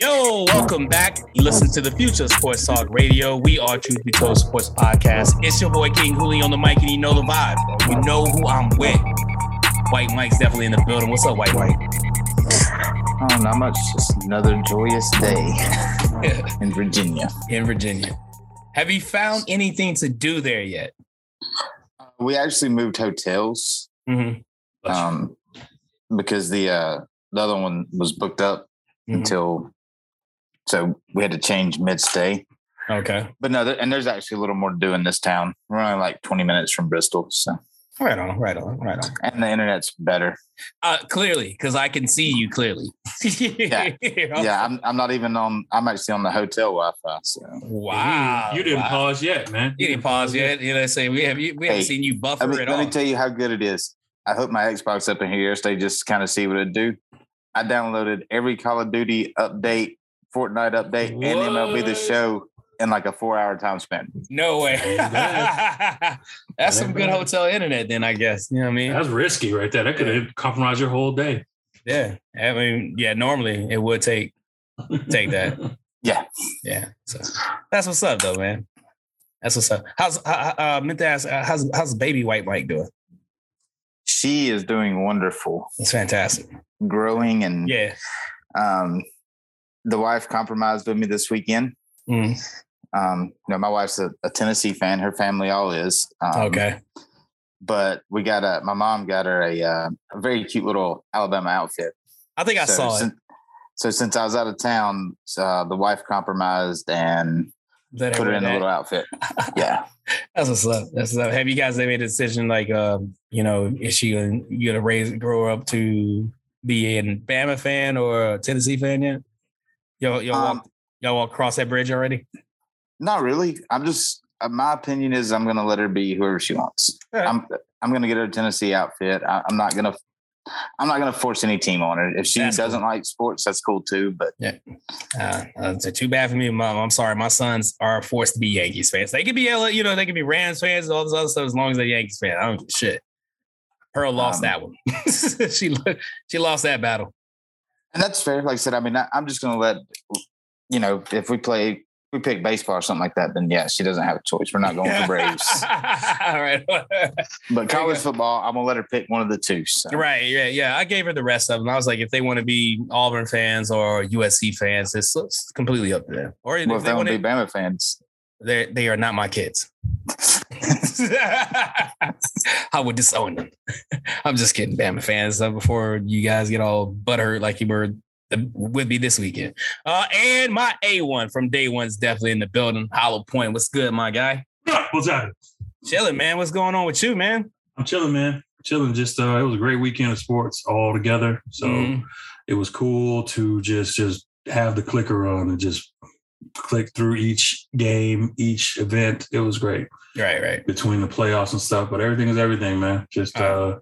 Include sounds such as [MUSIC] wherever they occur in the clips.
Yo, welcome back. You listen to the Future Sports Talk Radio. We are Truth Be Told Sports Podcast. It's your boy King Hooley on the mic, and you know the vibe. You know who I'm with. White Mike's definitely in the building. What's up, White Mike? Oh, not much. Just another joyous day [LAUGHS] in Virginia. In Virginia. Have you found anything to do there yet? We actually moved hotels Mm-hmm. um, because the uh, the other one was booked up Mhm. until, so we had to change mid stay. Okay. But no, there, and there's actually a little more to do in this town. We're only like 20 minutes from Bristol, so Right on, right on, right on. and the internet's better. Uh, clearly, because I can see you clearly. Yeah. [LAUGHS] Yeah, I'm I'm not even on. I'm actually on the hotel Wi-Fi. So Wow. You, you didn't wow. pause yet, man. You didn't pause yet. You know, say we have you, we haven't Hey, seen you buffer I mean, at let all. me tell you how good it is. I hooked my Xbox up in here yesterday just kind of see what it'd do. I downloaded every Call of Duty update, Fortnite update, and MLB the Show in like a four-hour time span. no way. There you go. [LAUGHS] That's some good hotel internet, then I guess. You know what I mean? That's risky right there. That could have compromised your whole day. Yeah. I mean, yeah. Normally, it would take take that. [LAUGHS] Yeah. Yeah. So that's what's up, though, man. That's what's up. How's uh, uh, meant to ask? Uh, how's how's baby White Mike doing? She is doing wonderful, It's fantastic. growing, and Yeah. um, the wife compromised with me this weekend. Mm, Um, you know, my wife's a, a Tennessee fan. Her family all is. Um, okay. But we got a. My mom got her a, uh, a very cute little Alabama outfit. I think I so saw it. since, So since I was out of town, uh, the wife compromised and That put her in a little outfit. [LAUGHS] Yeah. That's what's up. That's what's up. Have you guys made a decision like, um, you know, is she gonna, you gonna raise, grow up to be a Bama fan or a Tennessee fan yet? Y'all, y'all, Um, walk, y'all walk across that bridge already? Not really. I'm just. Uh, my opinion is I'm going to let her be whoever she wants. Alright. I'm. I'm going to get her a Tennessee outfit. I, I'm not going to. I'm not going to force any team on her. If she That's doesn't cool. like sports, that's cool too. But Uh, uh, too bad for me, mom. I'm sorry. My sons are forced to be Yankees fans. They could be, you know, they could be Rams fans, and all this other stuff, as long as they're Yankees fan. I don't give a shit. Pearl lost Um, that one. [LAUGHS] she she lost that battle. and that's fair. Like I said, I mean, I, I'm just going to let. You know, if we play, we pick baseball or something like that, then yeah, she doesn't have a choice. We're not going for Braves. [LAUGHS] all right. [LAUGHS] But college football, I'm gonna let her pick one of the two. So. Right. Yeah. Yeah. I gave her the rest of them. I was like, if they want to be Auburn fans or USC fans, it's, it's completely up to them. Or if Well, if they they want to, be Bama fans, they they are not my kids. [LAUGHS] I would disown them. I'm just kidding, Bama fans. Uh, before you guys get all butthurt like you were the, with me this weekend. Uh, and my A1 from day one's definitely in the building. Hollow Point. What's good, my guy? What's happening? Chilling, man. What's going on with you, man? I'm chilling, man. Chilling. Just uh, it was a great weekend of sports all together. So Mhm. it was cool to just just have the clicker on and just click through each game, each event. It was great Right, right. between the playoffs and stuff. But everything is everything, man. Just uh,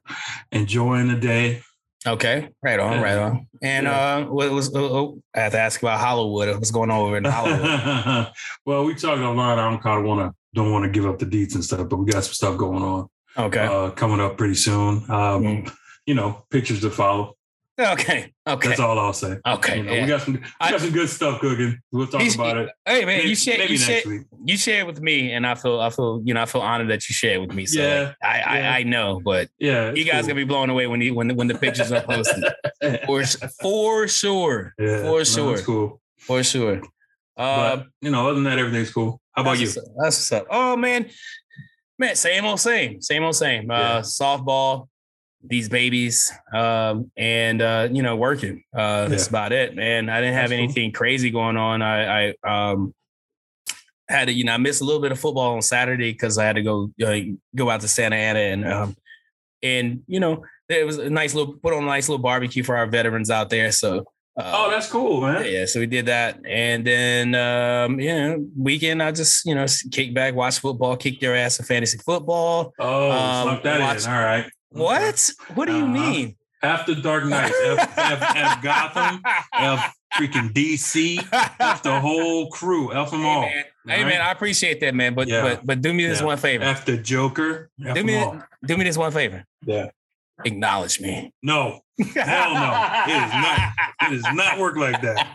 enjoying the day. Okay, right on, right on. And Yeah. uh, what was? Oh, oh, I have to ask about Hollywood. What's going on over in Hollywood? [LAUGHS] well, we talked a lot. I don't kind of want to don't want to give up the deets and stuff, but we got some stuff going on okay, uh, coming up pretty soon. Um, Mm. You know, pictures to follow. Okay, okay, That's all I'll say. okay. You know, yeah. we got some we I- got some good stuff cooking. We'll talk about it. Hey man, you share, maybe you next share, week. you share it with me, and I feel, I feel, you know, I feel honored that you share it with me. So Yeah, like, I, yeah. I, I know, but Yeah, you guys gonna be blown away when you when the, when the pictures are posted [LAUGHS] for for sure, yeah, for sure. That's cool. for sure. Uh, but you know, other than that, everything's cool. How about you? That's what's up. That's what's up. Oh man, man, same old same, same old same. Uh, Yeah. softball, these babies, um, and uh, you know, working. Uh, that's about it, man. I didn't have That's cool. anything crazy going on. I, I um had to, you know, I missed a little bit of football on Saturday because I had to go uh, go out to Santa Ana and um and you know it was a nice little put on a nice little barbecue for our veterans out there. So. Uh, Oh, that's cool, man. yeah, so we did that, and then um, you know, weekend I just you know kick back, watch football, kick your ass in fantasy football. Oh, Um, that watch- in. All right. What? What do you Uh-huh. mean? After Dark Knight, F, F, F Gotham, F freaking DC, F the [LAUGHS] whole crew, F them Hey, all. man, Hey man, I appreciate that, man. But Yeah. but but do me this Yeah. one favor. after Joker. F Do me do me this one favor. Yeah. Acknowledge me. No, Hell no. It is not. it does not work like that. [LAUGHS]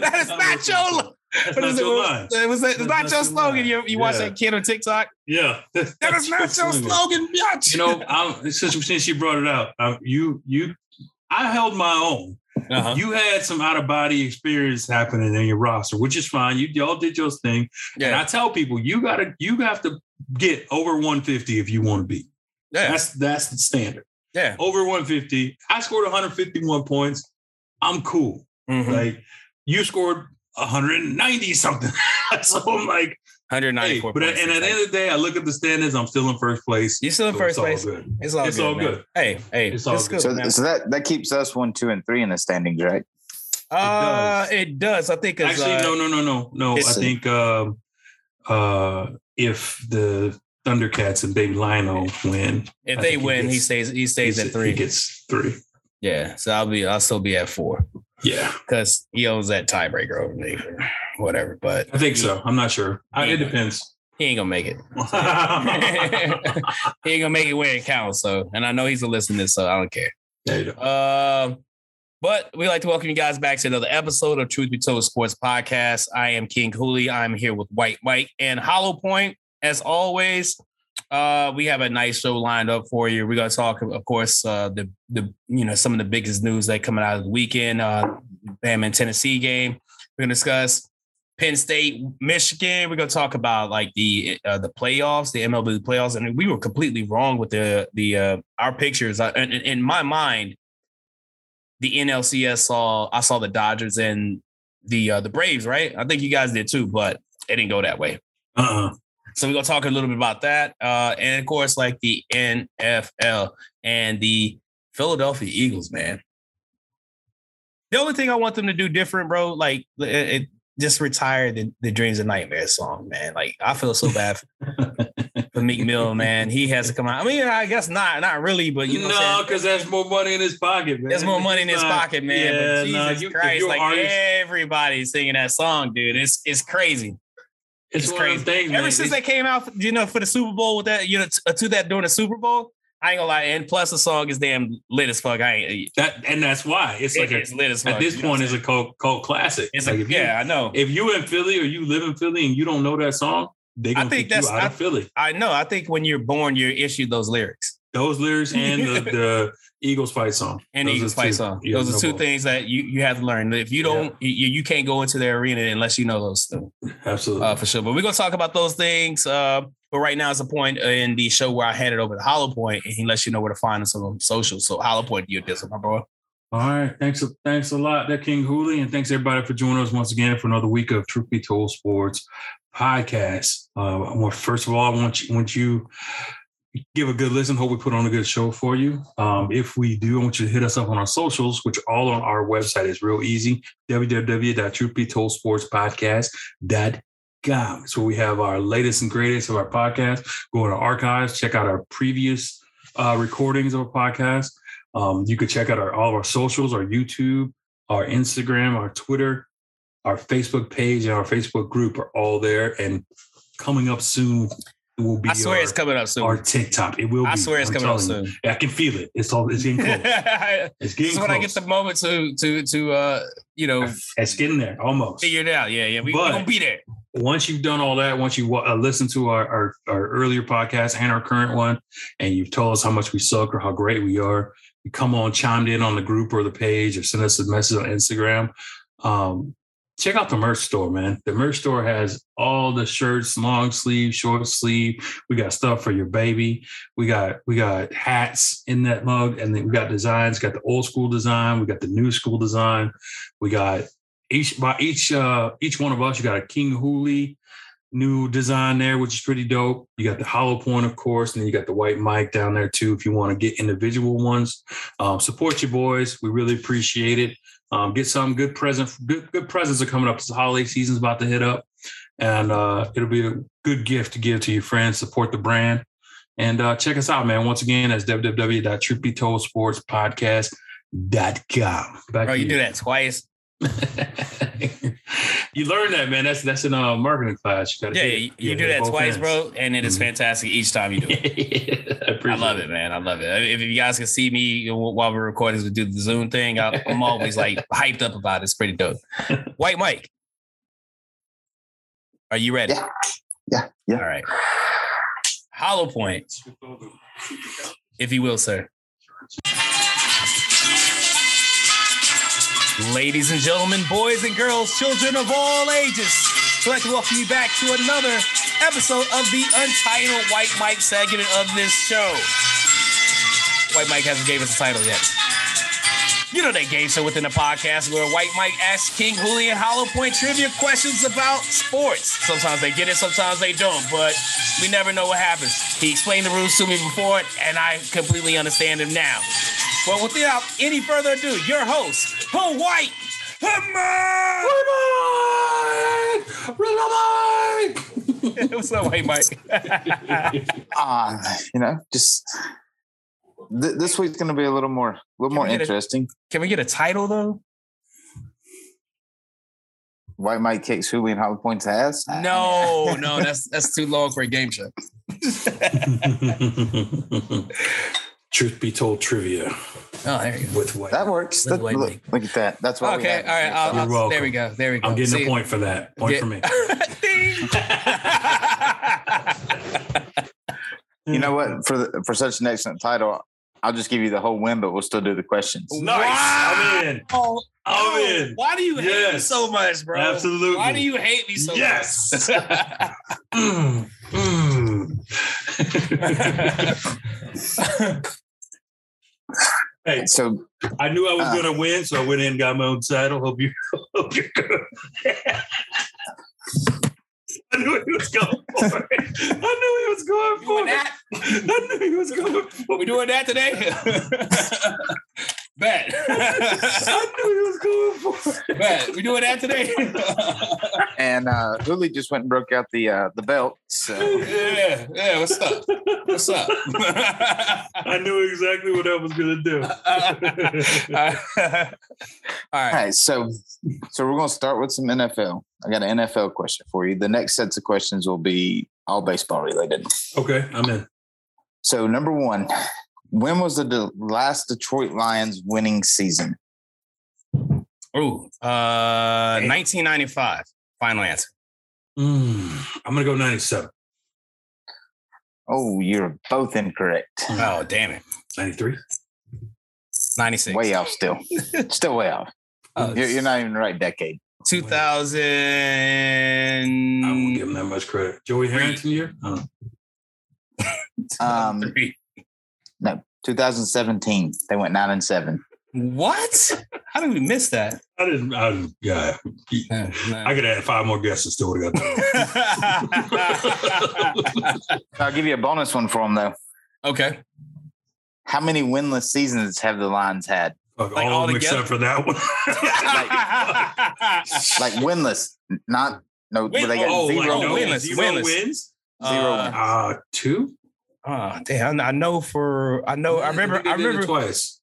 that is [LAUGHS] not your. That's What is it? line. It was. It's not your slogan. line. You, you watch that kid on TikTok. Yeah, That is not your slogan. slogan, bitch. You know, I'm, since since you brought it out, uh, you you, I held my own. Uh-huh. You had some out of body experience happening in your roster, which is fine. You y'all did your thing, and I tell people you gotta you have to get over 150 if you want to be. yeah, That's that's the standard. yeah. Over 150. I scored 151 points. I'm cool. Mhm. Like you scored 190 something. [LAUGHS] so I'm like, hey, 194 but at, and at the end of the day, I look at the standings. I'm still in first place. You're still in So first it's all place. good. It's all It's good. all good. Hey, hey, It's it's all all good. good. So, so that that keeps us one, two, and three in the standings, right? uh, does. it does. I think Actually, uh, no, no, no, no, no. I think um, uh, if the Thundercats and Baby Lionel win, If I they think he win, he gets- stays. He stays he at three. He gets three. yeah, so I'll be. I'll still be at four Yeah, because he owns that tiebreaker over me. Whatever, but I think so. I'm not sure. I, it depends. he ain't gonna make it. [LAUGHS] [LAUGHS] he ain't gonna make it where it counts. So, and I know he's a listener, so I don't care. there you go. Um, but we'd like to welcome you guys back to another episode of Truth Be Told Sports Podcast. I am King Cooley. I'm here with White Mike and Hollow Point. As always, uh, we have a nice show lined up for you. We're gonna talk, of course, uh, the the you know some of the biggest news that coming out of the weekend. Uh, Bama and Tennessee game. We're gonna discuss Penn State, Michigan. We're gonna talk about like the uh, the playoffs, the MLB playoffs, and we were completely wrong with the the uh, our pictures. Uh, in, in my mind, the NLCS saw I saw the Dodgers and the uh, the Braves, right? I think you guys did too, but it didn't go that way. Uh-uh. So we're gonna talk a little bit about that, uh, and of course, like the NFL and the Philadelphia Eagles, man. The only thing I want them to do different, bro, like it, it just retire the, the Dreams and Nightmares song, man. Like I feel so bad for, [LAUGHS] for Meek Mill, man. He has to come out. I mean, I guess not, not really, but you know, no, because there's more money in his pocket, man. There's more money in his It's pocket, man. Yeah, but no, Jesus you- if Christ, like artist- everybody's singing that song, dude. It's it's crazy. It's, It's crazy. things, Ever man. since they came out, you know, for the Super Bowl with that, you know, t- uh, to that during the Super Bowl, I ain't gonna lie. And plus, the song is damn lit as fuck. I ain't. that, and that's why it's like a, it's lit as fuck. at this you know what point I'm it's a cult, cult classic. It's like a, if you, yeah, I know. if you in Philly or you live in Philly and you don't know that song, they I gonna think kick you that's- out I- of Philly. I know. I think when you're born, you're issued those lyrics Those lyrics and the, the [LAUGHS] Eagles fight song and Those Eagles fight song. Yeah, those no are two ball. things that you you have to learn. If you don't, you, you can't go into the arena unless you know those things. Absolutely. uh, for sure. But we're gonna talk about those things. Uh, but right now is a point in the show where I hand it over to Hollow Point and he lets you know where to find us on social. So Hollow Point, you this my bro. All right. Thanks. Thanks a lot, that King Hooley, and thanks everybody for joining us once again for another week of Truth Be Told Sports podcast. Uh, want, first of all, I want you, want you give a good listen. Hope we put on a good show for you. Um, if we do, I want you to hit us up on our socials, which all on our website is real easy. www.truthbetoldsportspodcast.com. So we have our latest and greatest of our podcast. Go to our archives, check out our previous uh, recordings of our podcast. Um, you can check out our all of our socials, our YouTube, our Instagram, our Twitter, our Facebook page, and our Facebook group are all there. And coming up soon will be I swear our, it's coming up soon. our TikTok. It will. Be i be. swear it's I'm coming up soon. you. I can feel it. It's all. It's getting [LAUGHS] close. this It's getting is when. I get the moment to to to uh you know It's getting there almost. figure it out. Yeah, yeah, we, we But- gonna be there. once you've done all that, once you uh, listen to our, our our earlier podcast and our current one, and you've told us how much we suck or how great we are, you come on, chimed in on the group or the page, or send us a message on Instagram. Um, check out the merch store, man. The merch store has all the shirts, long sleeve, short sleeve. We got stuff for your baby. We got we got hats in that mug, and then we got designs. Got the old school design. We got the new school design. We got each by each uh each one of us. You got a King Hooley new design there, which is pretty dope. You got the hollow point, of course, and then you got the White Mike down there too. If you want to get individual ones, um, support your boys. We really appreciate it. Um, get some good present. Good good presents are coming up. The holiday season's about to hit up, and uh, it'll be a good gift to give to your friends. Support the brand. And uh, check us out, man. Once again, that's www.truthbetoldsportspodcast.com. Back Bro, you do that twice. [LAUGHS] you learn that, man. That's that's in a marketing class. You gotta Yeah, hit- you, you do that twice, ends. bro, and it is Mhm. fantastic each time you do it. [LAUGHS] I, I love it, man. I love it. If you guys can see me while we're recording, we do the Zoom thing. I- I'm always like [LAUGHS] hyped up about it. It's pretty dope. White Mike, are you ready? Yeah. Yeah. Yeah. All right. Hollow point, if you will, sir. Ladies and gentlemen, boys and girls, children of all ages, I'd like to welcome you back to another episode of the Untitled White Mike segment of this show. White Mike hasn't gave us a title yet. You know that game show within the podcast where White Mike asks King Julian Hollow Point trivia questions about sports. Sometimes they get it, sometimes they don't, but we never know what happens. He explained the rules to me before, and I completely understand him now. But without any further ado, your host, Ho White. [LAUGHS] What's up, White Mike? Uh, [LAUGHS] you know, just th- this week's going to be a little more, a little Can more get a- interesting. Can we get a title though? White Mike kicks Julian Hollow Point's ass. I- I mean, No, [LAUGHS] no, that's that's too long for a game show. Truth be told, trivia Oh, there you go. with white. that works. That, White look, look at that. That's why. we Okay, all right. I'll, You're I'll- welcome. there we go. There we go. I'm getting See- a point for that. Point Get- for me. [LAUGHS] you know what? For the, for such an excellent title, I'll just give you the whole win, but we'll still do the questions. Nice. Wow. I'm in. Oh, I'm oh, in. Why do you hate me so much, bro? Absolutely. Why do you hate me so Yes. much? [LAUGHS] [LAUGHS] Mm, mm. [LAUGHS] hey, [LAUGHS] So I knew I was Uh. going to win, so I went in and got my own title. Hope you, [LAUGHS] hope you're good. I knew he was going for it. I knew he was going for doing it. that? I knew he was going for we it. doing that today? Bet. [LAUGHS] I knew he was going for. [LAUGHS] Bet. We doing that today? [LAUGHS] and uh Hooley just went and broke out the uh the belt. So yeah. Yeah. What's up? What's up? I knew exactly what I was going to do. All all right. right, so so we're gonna start with some NFL. I got an NFL question for you. The next sets of questions will be all baseball related. Okay, I'm in. So number one, when was the de- last Detroit Lions winning season? Ooh, uh, 1995. Final answer. Mm, I'm going to go 97. Oh, you're both incorrect. Oh, damn it. 93. 96. Way off still. [LAUGHS] Still way off. Oh, You're, you're not even the right decade. 2000. I won't give him that much credit. Joey Harrington year? I don't know. Um, 2017. They went nine and seven. what? How did we miss that? I didn't. I didn't yeah, I could add five more guesses. Still would have got that. [LAUGHS] I'll give you a bonus one for them though. okay. How many winless seasons have the Lions had? Fuck, Like all all of them together? except for that one. [LAUGHS] Like winless, not no. Win- they got oh, like zero. no winless, zero winless. wins. Zero Uh, wins. Uh, two. Oh, damn. I know for, I know, I remember, I remember, twice.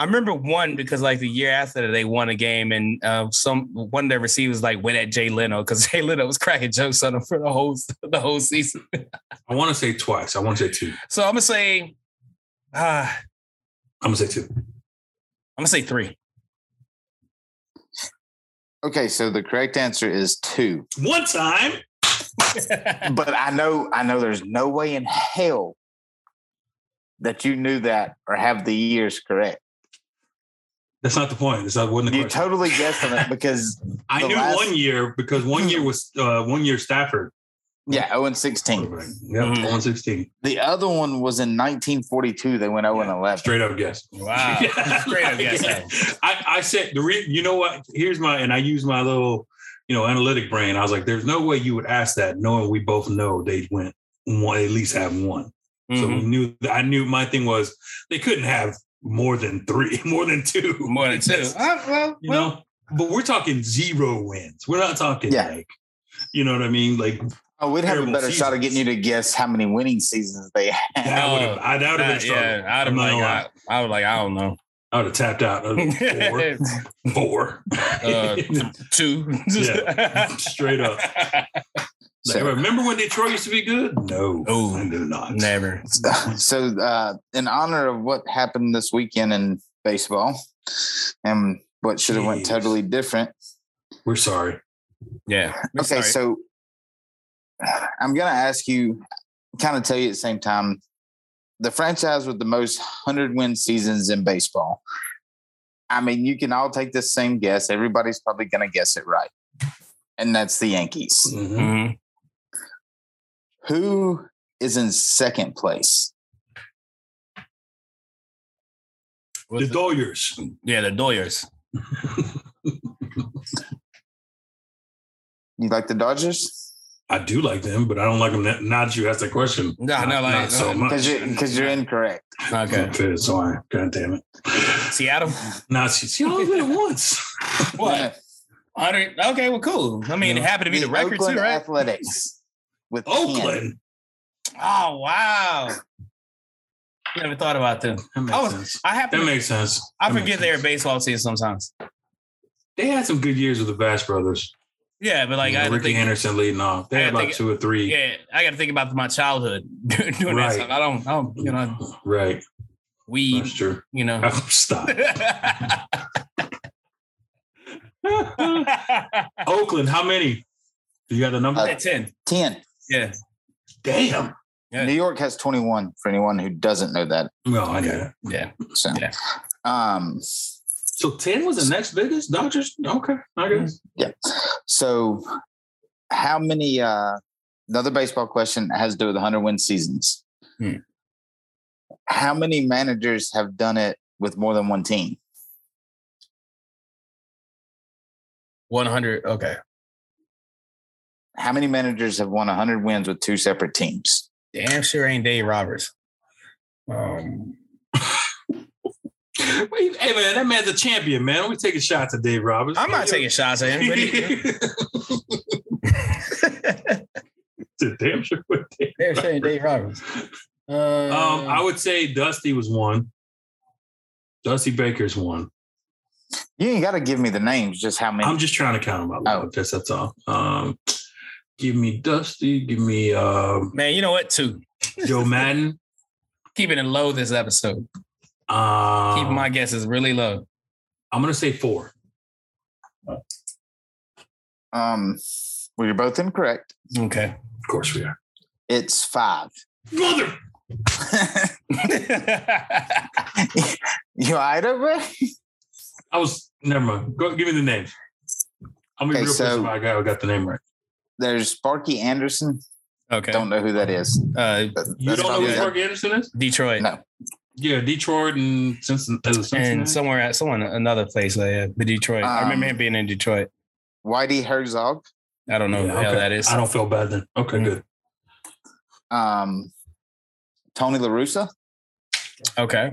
I remember one because like the year after that they won a game and uh, some one of their receivers like went at Jay Leno because [LAUGHS] Jay Leno was cracking jokes on him for the whole the whole season. I want to say twice. I want to say two. So I'm gonna say, uh, I'm gonna say two. I'm gonna say three. Okay, so the correct answer is two. One time. [LAUGHS] But I know, I know, there's no way in hell that you knew that or have the years correct. That's not the point. That's not wasn't the You question. totally [LAUGHS] guessed on it because I knew last- one year because one year was uh, one year Stafford. yeah, 0 and 16. Yep, Mhm. one sixteen. The other one was in 1942. They went 0 and 11. Straight up guess. wow, [LAUGHS] straight up guess. I, I said the re- you know what? Here's my and I use my little you know analytic brain. I was like, there's no way you would ask that, knowing we both know they went one at least have one. So we Mhm. knew I knew my thing was they couldn't have more than three, [LAUGHS] more than two, More than two. Uh, well, You well, know, but we're talking zero wins. We're not talking Yeah. like, you know what I mean? Like Oh, we'd have a Terrible better shot of getting you to guess how many winning seasons they had. that would have, I that would have been struggle. yeah, I'd have I'm not like. I, I was like, I don't know. I would have tapped out. Four. [LAUGHS] Four. Uh, [LAUGHS] two. Yeah, straight up. [LAUGHS] So- remember when Detroit used to be good? No, Oh, I do not. Never. so uh, in honor of what happened this weekend in baseball and what should have went totally different We're sorry. Yeah. We're okay sorry. so i'm gonna ask you kind of tell you at the same time the franchise with the most 100 win seasons in baseball i mean you can all take the same guess everybody's probably gonna guess it right and that's the yankees Mhm. Mhm. who is in second place The What's the- Doyers. yeah, the Doyers. [LAUGHS] you like the dodgers I do like them, but I don't like them. That, now that you asked that question, No, not, no, like- not so much. because you're because you're incorrect Okay. Okay, sorry. God damn it. Seattle. Now she, she only did it once. [LAUGHS] What? 100. Okay, well, cool. I mean, it happened to be the, record Oakland too, right? athletics with 10. Oakland. Oh wow. Never thought about them. That makes I was- sense. I have That makes sense. I That forget they're a baseball team sometimes. They had some good years with the Bash Brothers. Yeah, but like You know, I Rickey think. Henderson leading off. They had gotta about think- two or three. Yeah, I got to think about my childhood [LAUGHS] doing that stuff. I don't. I don't. You know, Right. weed. That's true. You know. [LAUGHS] Stop. [LAUGHS] Oakland, how many? Do you got the number? Uh, Ten. 10 Yeah. Damn. Yeah. New York has 21 for anyone who doesn't know that. No, I get it. Yeah. So, Yeah. um, So 10 was the next biggest? Dodgers? Okay, I guess. so how many, uh, another baseball question has to do with 100 win seasons. Hmm. How many managers have done it with more than one team? One hundred. Okay. How many managers have won 100 wins with two separate teams? Damn sure ain't Dave Roberts. Um. Wait, hey man, that man's a champion, man. We take a shot to Dave Roberts. I'm not taking shots at him, but he, [LAUGHS] Damn sure. would take- Damn sure ain't Dave Roberts. Uh, Um, I would say Dusty was one. Dusty Baker's one. You ain't got to give me the names, just how many. I'm just trying to count them out. Oh. loud. That's that's all. Um, give me Dusty. Give me um, man, you know what? Two. Joe [LAUGHS] Madden. Keeping it low this episode. Um, Keeping my guesses really low. I'm gonna say four. um, well, you're both incorrect. Okay. Of course we are. It's five. Mother. [LAUGHS] you all right over there? I was never mind. Go give me the names. I'm gonna be Okay, real so- pissed if I got, got the name right. There's Sparky Anderson. okay. Don't know who that is. Uh, You don't know who Sparky Anderson is? Detroit. No. Yeah, Detroit and Cincinnati. And somewhere at someone another place like yeah, but Detroit. I remember Um, him being in Detroit. Whitey Herzog, I don't know Yeah, who the okay. that is. I don't feel bad then. Okay, Mm. good. um, Tony La Russa, Okay.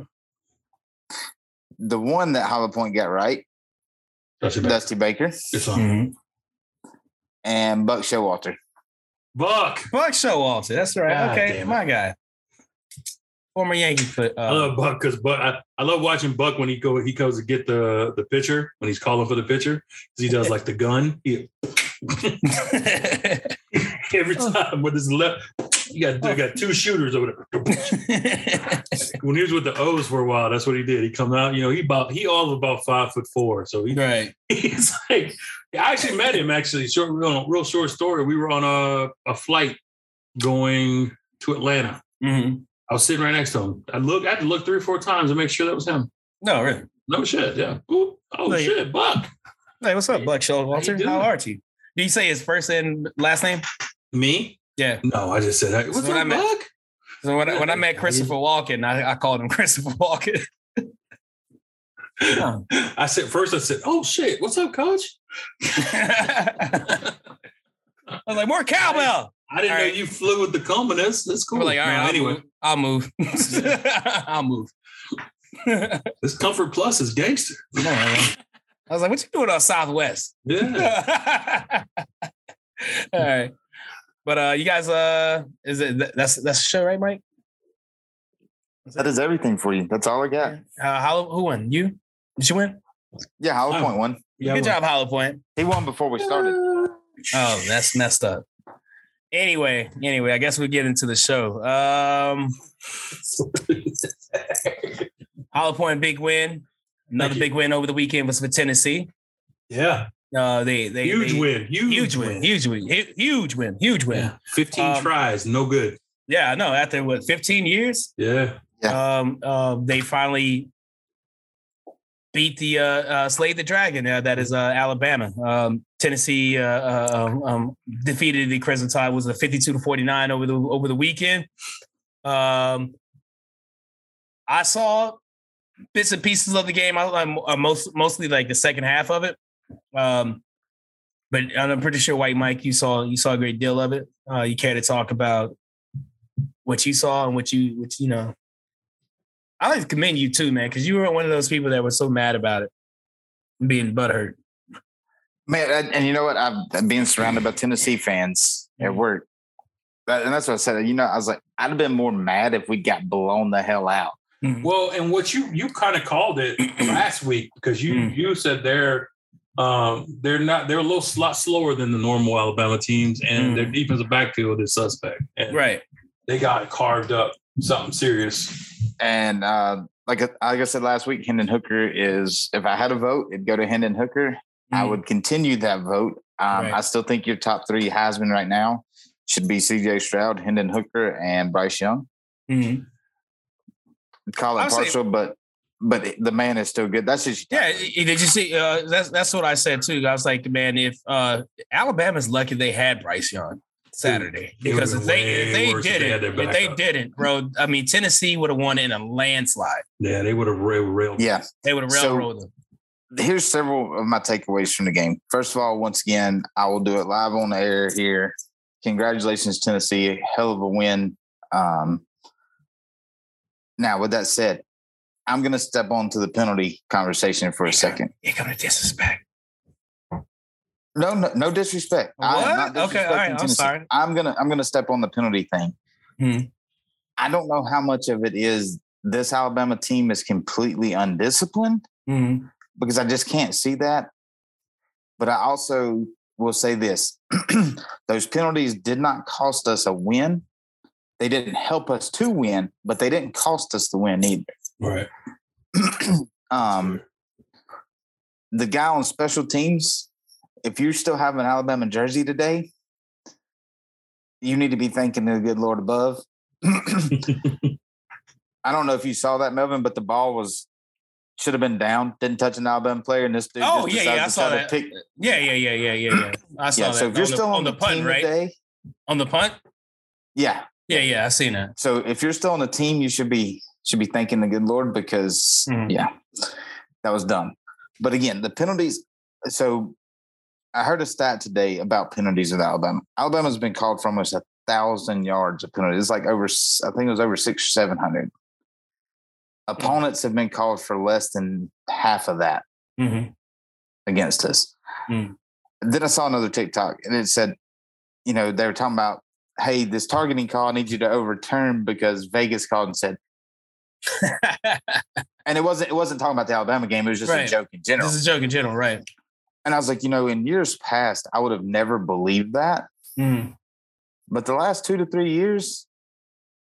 the one that Hollow Point got right, That's it. back. Dusty Baker, It's on. Mhm. and Buck Showalter. Buck. Buck Showalter. That's right. God okay, my guy. Former Yankee foot. I Uh, love Buck because Buck. I, I love watching Buck when he go he goes to get the the pitcher when he's calling for the pitcher because he does like the gun. He, [LAUGHS] every time with his left, you got you got two shooters over there. [LAUGHS] When he was with the O's for a while, that's what he did. He come out, you know, he about he all about five foot four, so he right. [LAUGHS] he's like I actually met him actually short real, real short story. We were on a, a flight going to Atlanta. Mhm. I was sitting right next to him. I look I had to look three or four times to make sure that was him. No, really. No shit, yeah. Ooh, oh shit, Buck. Hey, what's up, Buck Showalter? doing? How are you? Did you say his first and last name? Me? Yeah. No, I just said hey, what's what I up, meant. Buck? So when I, when I met Christopher Walken, I, I called him [LAUGHS] Christopher Walken. [LAUGHS] I said first I said, Oh shit, what's up, coach? [LAUGHS] I was like, more cowbell. I didn't All know right. you flew with the Commodus. That's cool. We're like, all right, No, I'll anyway, move. I'll move. [LAUGHS] I'll move. [LAUGHS] this Comfort Plus is gangster. Come on, man. I was like, what you doing on Southwest? Yeah. [LAUGHS] All right. But uh you guys uh is it that's that's the show, right, Mike? That is everything for you. That's all I got. Uh, Hollow, who won? You? Did you win? Yeah, Hollow Oh. Point won. Yeah, Good well, job, Hollow Point. He won before we started. Oh, that's messed up. Anyway, anyway, I guess we get into the show. Um, Hollow Point big win. Another big win over the weekend was for Tennessee. yeah, Uh, they they huge they- win, huge, huge win, huge win, huge win, huge win. Yeah, fifteen Um, tries, no good. Yeah, I know. After what, 15 years, Yeah, um, uh, they finally beat the uh, uh, slayed the dragon. Uh, that is uh, Alabama. Um, Tennessee uh, uh, um, defeated the Crimson Tide. Was a 52 to 49 over the over the weekend. Um, I saw bits and pieces of the game. I, uh, most mostly like the second half of it. Um, but I'm pretty sure White Mike, you saw you saw a great deal of it. Uh, you care to talk about what you saw and what you what you know. I like to commend you too, man, because you were one of those people that were so mad about it, being butthurt. Man, and, and you know what? I've I've been surrounded by Tennessee fans at work. That- and that's what I said. You know, I was like, I'd have been more mad if we got blown the hell out. Well, and what you you kind of called it [CLEARS THROAT] last week because you Mm. you said they're um they're not they're a little lot slower than the normal Alabama teams, and Mm. their defensive backfield is suspect, and Right. they got carved up something serious. And uh, like I- like I said last week, Hendon Hooker is. If I had a vote, it'd go to Hendon Hooker. I Mm. would continue that vote. Um, Right. I still think your top three Heisman right now should be C.J. Stroud, Hendon Hooker, and Bryce Young. Mhm. Call it I'll say- partial, but but the man is still good. That's just Yeah, did you see? Uh, that's that's what I said too. I was like, man, if uh, Alabama's lucky they had Bryce Young Saturday because if they if they worse if did they it, if they didn't, bro, I mean Tennessee would have won in a landslide. Yeah, they would have railed. railed. yeah. They would have So- railroaded them. here's several of my takeaways from the game. First of all, once again, I will do it live on the air here. Congratulations, Tennessee. Hell of a win. Um, now, with that said, I'm going to step onto the penalty conversation for a second. You're gonna disrespect. No, no, no disrespect. I am What? not Okay, all right, I'm Tennessee. sorry. I'm gonna I'm gonna step on the penalty thing. Hmm. I don't know how much of it is this Alabama team is completely undisciplined Mhm. because I just can't see that. But I also will say this [CLEARS THROAT] those penalties did not cost us a win. They didn't help us to win, but they didn't cost us the win either. Right. [CLEARS THROAT] um, the guy on special teams, if you still have an Alabama jersey today, you need to be thanking the good Lord above. I don't know if you saw that, Melvin, but the ball was should have been down, didn't touch an Alabama player, and this dude Oh, just yeah, yeah, I saw that. pick. Yeah, yeah, yeah, yeah, yeah, yeah. I saw Yeah, that. so if you're on the, still on, the, the, punt, right? today, On the punt. yeah. Yeah, yeah, I seen that. So if you're still on the team, you should be should be thanking the good Lord because Mhm. yeah, that was dumb. But again, the penalties. So I heard a stat today about penalties with Alabama. Alabama's been called for almost a thousand yards of penalties. It's like over, I think it was over six or seven hundred. Opponents have been called for less than half of that Mhm. against us. Mm. Then I saw another TikTok and it said, you know, they were talking about, hey, this targeting call I need you to overturn because Vegas called and said, [LAUGHS] and it wasn't it wasn't talking about the Alabama game, it was just Right. a joke in general. This is a joke in general, right? And I was like, you know, in years past, I would have never believed that. Mm. But the last two to three years,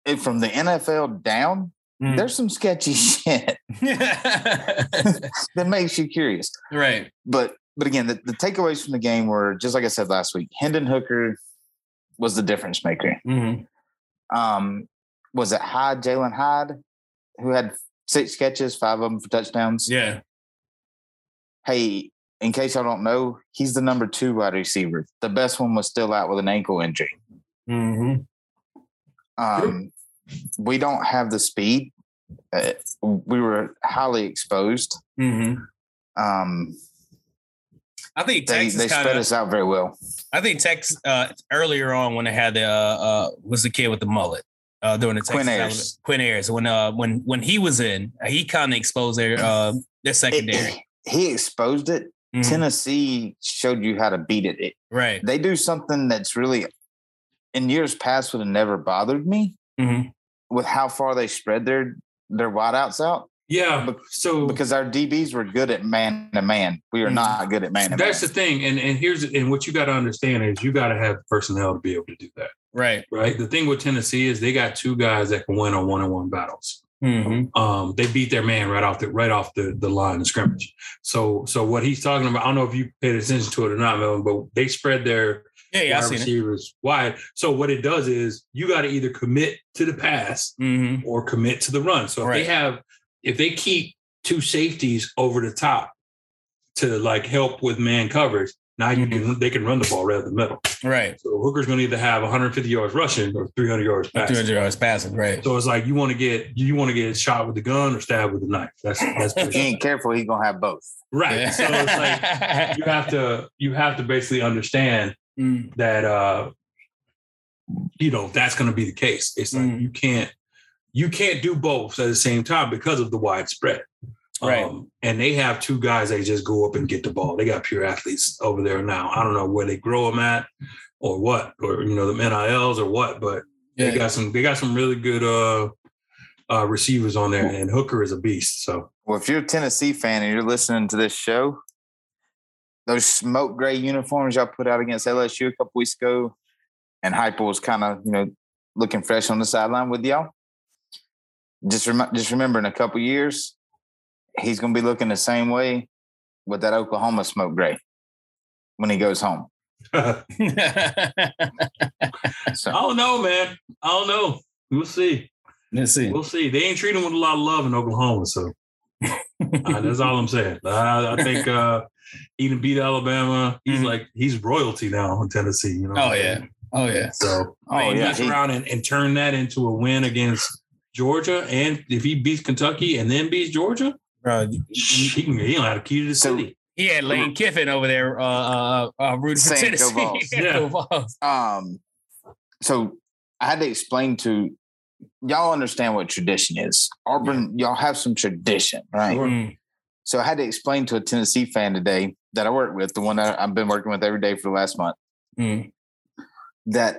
it, from the NFL down, Mm. there's some sketchy [LAUGHS] shit [LAUGHS] that makes you curious. right. but but again, the, the takeaways from the game were just like I said last week. Hendon Hooker was the difference maker. Mhm. Um, was it Hyatt, Jalin Hyatt, who had six catches, five of them for touchdowns? Yeah. Hey, in case y'all don't know, he's the number two wide receiver. The best one was still out with an ankle injury. hmm Um, we don't have the speed. Uh, we were highly exposed. hmm Um, I think they Texas they kind sped of. us out very well. I think Texas uh, earlier on when they had the uh, uh, was the kid with the mullet uh, during the Texas Quinn Alabama- Ewers. Quinn Ewers when uh when when he was in he kind of exposed their uh their It- secondary. he exposed it. Mhm. Tennessee showed you how to beat it. it. Right. They do something that's really in years past would have never bothered me. hmm with how far they spread their their wideouts out Yeah. Be- So because our DBs were good at man to man. We are Mhm. not good at man to man. that's the thing. And and here's and what you got to understand is you got to have personnel to be able to do that. Right. Right. The thing with Tennessee is they got two guys that can win on one on one battles. Mm-hmm. um, they beat their man right off the right off the, the line of scrimmage. So so what he's talking about, I don't know if you paid attention to it or not, Melvin, but they spread their Yeah, yeah, seen it. receivers wide. So what it does is you got to either commit to the pass Mm-hmm. or commit to the run. So if Right. they have if they keep two safeties over the top to like help with man coverage, now you Mm-hmm. can they can run the ball right up the middle. Right. So Hooker's going to either have 150 yards rushing or 300 yards passing. hundred yards passing. Right. So it's like you want to get you want to get shot with the gun or stabbed with a knife. That's that's if he ain't careful, he's gonna have both. right. So it's like [LAUGHS] you have to you have to basically understand Mm, that uh you know that's going to be the case. It's like Mm. you can't you can't do both at the same time because of the widespread. Right. Um, and they have two guys that just go up and get the ball. They got pure athletes over there now. I don't know where they grow them at or what, or you know, the NILs or what, but they yeah. got some they got some really good uh uh receivers on there and Hooker is a beast. So Well, if you're a Tennessee fan and you're listening to this show, those smoke gray uniforms y'all put out against LSU a couple weeks ago, and Heupel was kind of you know looking fresh on the sideline with y'all. Just rem- just remember, in a couple years, he's going to be looking the same way with that Oklahoma smoke gray when he goes home. [LAUGHS] I don't know, man. I don't know. We'll see. Let's see. We'll see. They ain't treating him with a lot of love in Oklahoma, so uh, that's all I'm saying. I, I think uh, he done beat Alabama. He's Mhm. like he's royalty now in Tennessee. You know. Oh yeah. Oh yeah. So Oh, yeah, yeah, he- around and, and turn that into a win against Georgia, and if he beats Kentucky and then beats Georgia, Bro, he can he don't have a key to the So- city. he had Lane Kiffin over there uh uh, uh rooting for Saying, "Go Tennessee. [LAUGHS] Vols." Yeah. Go Vols. um so I had to explain to y'all understand what tradition is. Auburn, y'all have some tradition, right? Sure. Mm, So I had to explain to a Tennessee fan today that I work with, the one that I've been working with every day for the last month, mm, that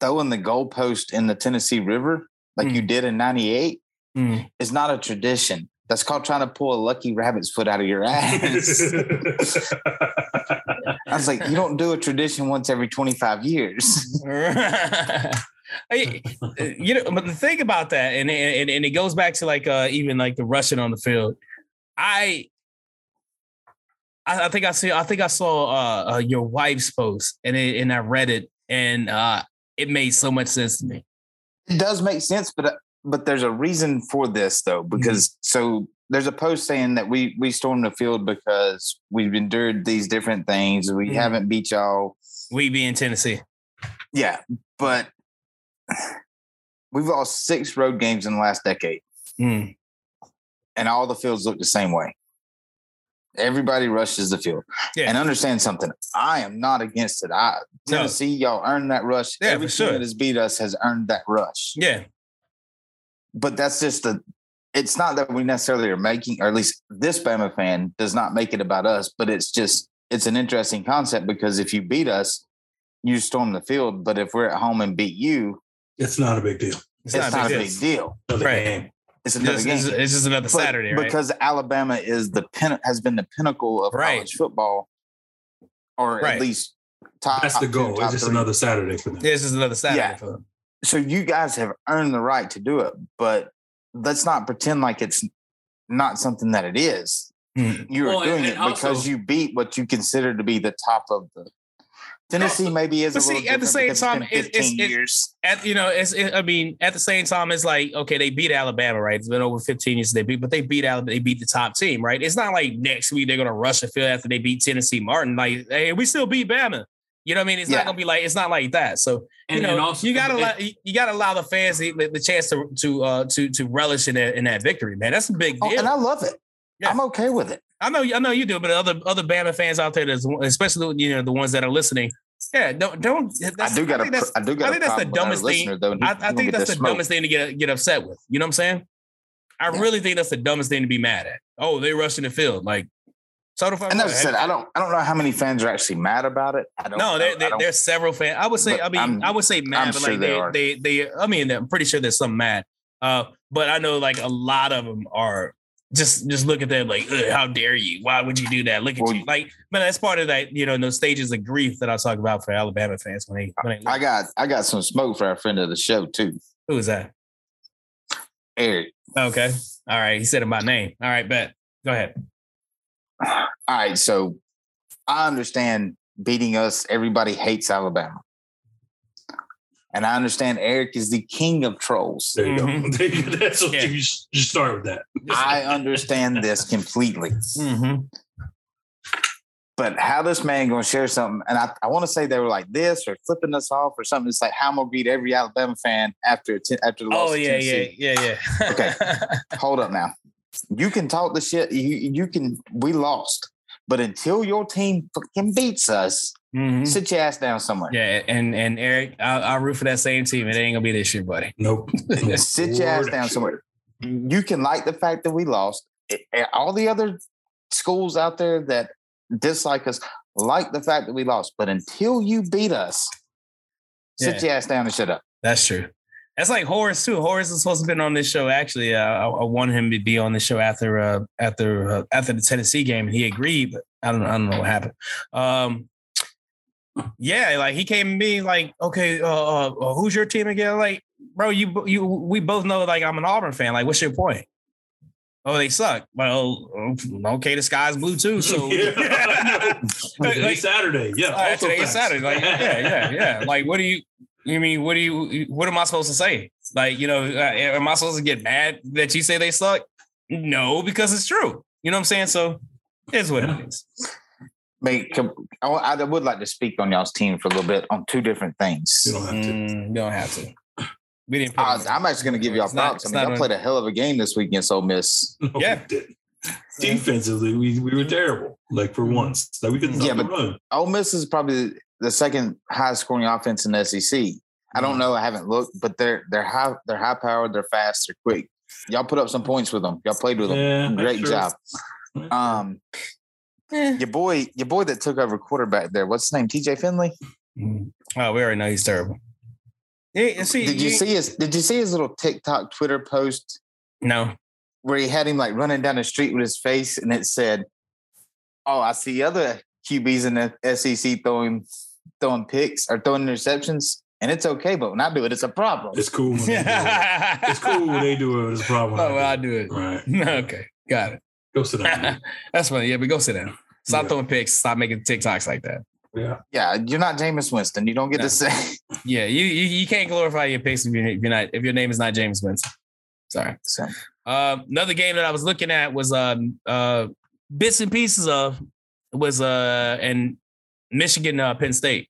throwing the goalpost in the Tennessee River, like you did in 98, mm. is not a tradition. That's called trying to pull a lucky rabbit's foot out of your ass. [LAUGHS] I was like, you don't do a tradition once every 25 years. Hey, you know, but the thing about that, and and, and it goes back to like uh even like the rushing on the field. I I, I think I see I think I saw uh, uh your wife's post and it, and I read it and uh it made so much sense to me. It does make sense, but uh, but there's a reason for this though, because so there's a post saying that we we stormed the field because we've endured these different things. We Mhm. haven't beat y'all. We be in Tennessee. Yeah, but we've lost six road games in the last decade, Mm, and all the fields look the same way. Everybody rushes the field. Yeah. And understand something. I am not against it. I No. Tennessee, y'all earned that rush. Yeah, Every team sure. that has beat us has earned that rush. yeah. But that's just the it's not that we necessarily are making or at least this Bama fan does not make it about us, but it's just it's an interesting concept because if you beat us, you storm the field. But if we're at home and beat you, it's not a big deal. It's, it's, not, a deal. big deal. Another Right. game. It's another It's, game. it's, it's just another But Saturday, right? Because Alabama is the pin has been the pinnacle of Right. college football, or Right. at least top. That's the two, goal. top It's just three. another Saturday for them. This is another Saturday Yeah. for them. So you guys have earned the right to do it, but let's not pretend like it's not something that it is. Mm. You're Well, doing and it because also- you beat what you consider to be the top of the Tennessee. maybe is but a see, little at the same time, it's been it- it's- 15 years. At you know, it's it, I mean, at the same time, it's like okay, they beat Alabama, right? It's been over 15 years they beat, but they beat Alabama, they beat the top team, right? It's not like next week they're gonna rush the field after they beat Tennessee Martin. Like, hey, we still beat Bama. You know what I mean? It's Yeah. not gonna be like it's not like that. So you And, know, and also you gotta and- allow, you gotta allow the fans the, the chance to to uh to to relish in that in that victory, man. That's a big Oh, deal. and I love it. Yeah. I'm okay with it. I know, I know you do, but other other Bama fans out there, that's, especially you know the ones that are listening, yeah, don't don't. That's, I do got think that's, I do got I think that's the problem with our dumbest thing. though. he- I, I think that's the smoke. dumbest thing to get get upset with. You know what I'm saying? I Yeah. really think that's the dumbest thing to be mad at. Oh, they rushing the field like. So the And I said, I don't I don't know how many fans are actually mad about it. I don't no, know. there, I there, don't- there's several fans. I would say, I mean, I'm- I would say mad, I'm but sure like they they, they, they, I mean, I'm pretty sure there's some mad. Uh, but I know like a lot of them are just just look at them like, how dare you? Why would you do that? Look at Well, you. Like, but that's part of that, you know, those stages of grief that I talk about for Alabama fans when they when they I got I got some smoke for our friend of the show too, who is that? Eric. Okay. All right. He said it by name. All right, bet. Go ahead. All right, so I understand beating us. Everybody hates Alabama, and I understand Eric is the king of trolls. There you Mhm. go. [LAUGHS] There you go. That's what Yeah. you, you start with that. I understand this completely, Mm-hmm. but how this man going to share something? And I, I want to say they were like this or flipping us off or something. It's like how I'm going to beat every Alabama fan after after the loss. Oh to yeah, yeah, yeah, yeah. Okay. [LAUGHS] Hold up now. You can talk the shit. You you can. We lost, but until your team fucking beats us, Mhm. sit your ass down somewhere. Yeah, and and Eric, I'll, I'll root for that same team. It ain't gonna be this year, buddy. Nope. [LAUGHS] Sit your ass down somewhere. You can like the fact that we lost. All the other schools out there that dislike us like the fact that we lost. But until you beat us, sit Yeah. your ass down and shut up. That's true. That's like Horace too. Horace is supposed to been on this show. Actually, uh, I, I wanted him to be on the show after uh, after uh, after the Tennessee game, and he agreed. But I don't I don't know what happened. Um, yeah, like he came to me like, okay, uh, uh, uh, who's your team again? Like, bro, you you we both know like I'm an Auburn fan. Like, what's your point? Oh, they suck. Well, okay, the sky's blue too. So [LAUGHS] Yeah, [LAUGHS] Like- Saturday. Yeah. Uh, also today's facts. Saturday. Like, yeah, yeah, yeah. Like, what do you? You mean what do you? What am I supposed to say? Like, you know, uh, am I supposed to get mad that you say they suck? No, because it's true. You know what I'm saying? So it's what Yeah. it is. Make, com- I, would like to speak on y'all's team for a little bit on two different things. You don't have to. Mm, don't have to. We didn't. put I, it- I'm actually going to give y'all It's not- props. I it's mean, not y'all played a hell of a game this week against Ole Miss. No, Yeah. didn't. Defensively, we, we were terrible. Like for once, like we could Yeah, yeah, but- run. Ole Miss is probably the second highest scoring offense in the SEC. I don't know. I haven't looked, but they're they're high they're high powered. They're fast. They're quick. Y'all put up some points with them. Y'all played with them. Yeah, Great true. job. [LAUGHS] Um, Eh. your boy, your boy that took over quarterback there. What's his name? T.J. Finley. Mm. Oh, we already know he's terrible. Yeah, see, Did you see his? Did you see his little TikTok Twitter post No. where he had him like running down the street with his face, and it said, "Oh, I see other QBs in the SEC throwing throwing picks or throwing interceptions, and it's okay, but when I do it, it's a problem." It's cool when they do it. [LAUGHS] It's cool when they do it. It's a problem. Oh, well, I do it. Right. [LAUGHS] okay, got it. Go sit down. [LAUGHS] That's funny. Yeah, but go sit down. Stop Yeah. throwing picks. Stop making TikToks like that. yeah. Yeah, you're not Jameis Winston. You don't get No. to say. Yeah, you, you you can't glorify your picks if you're, if you're not if your name is not Jameis Winston. Sorry. So, Um, another game that I was looking at was um uh bits and pieces of was uh and Michigan uh, Penn State.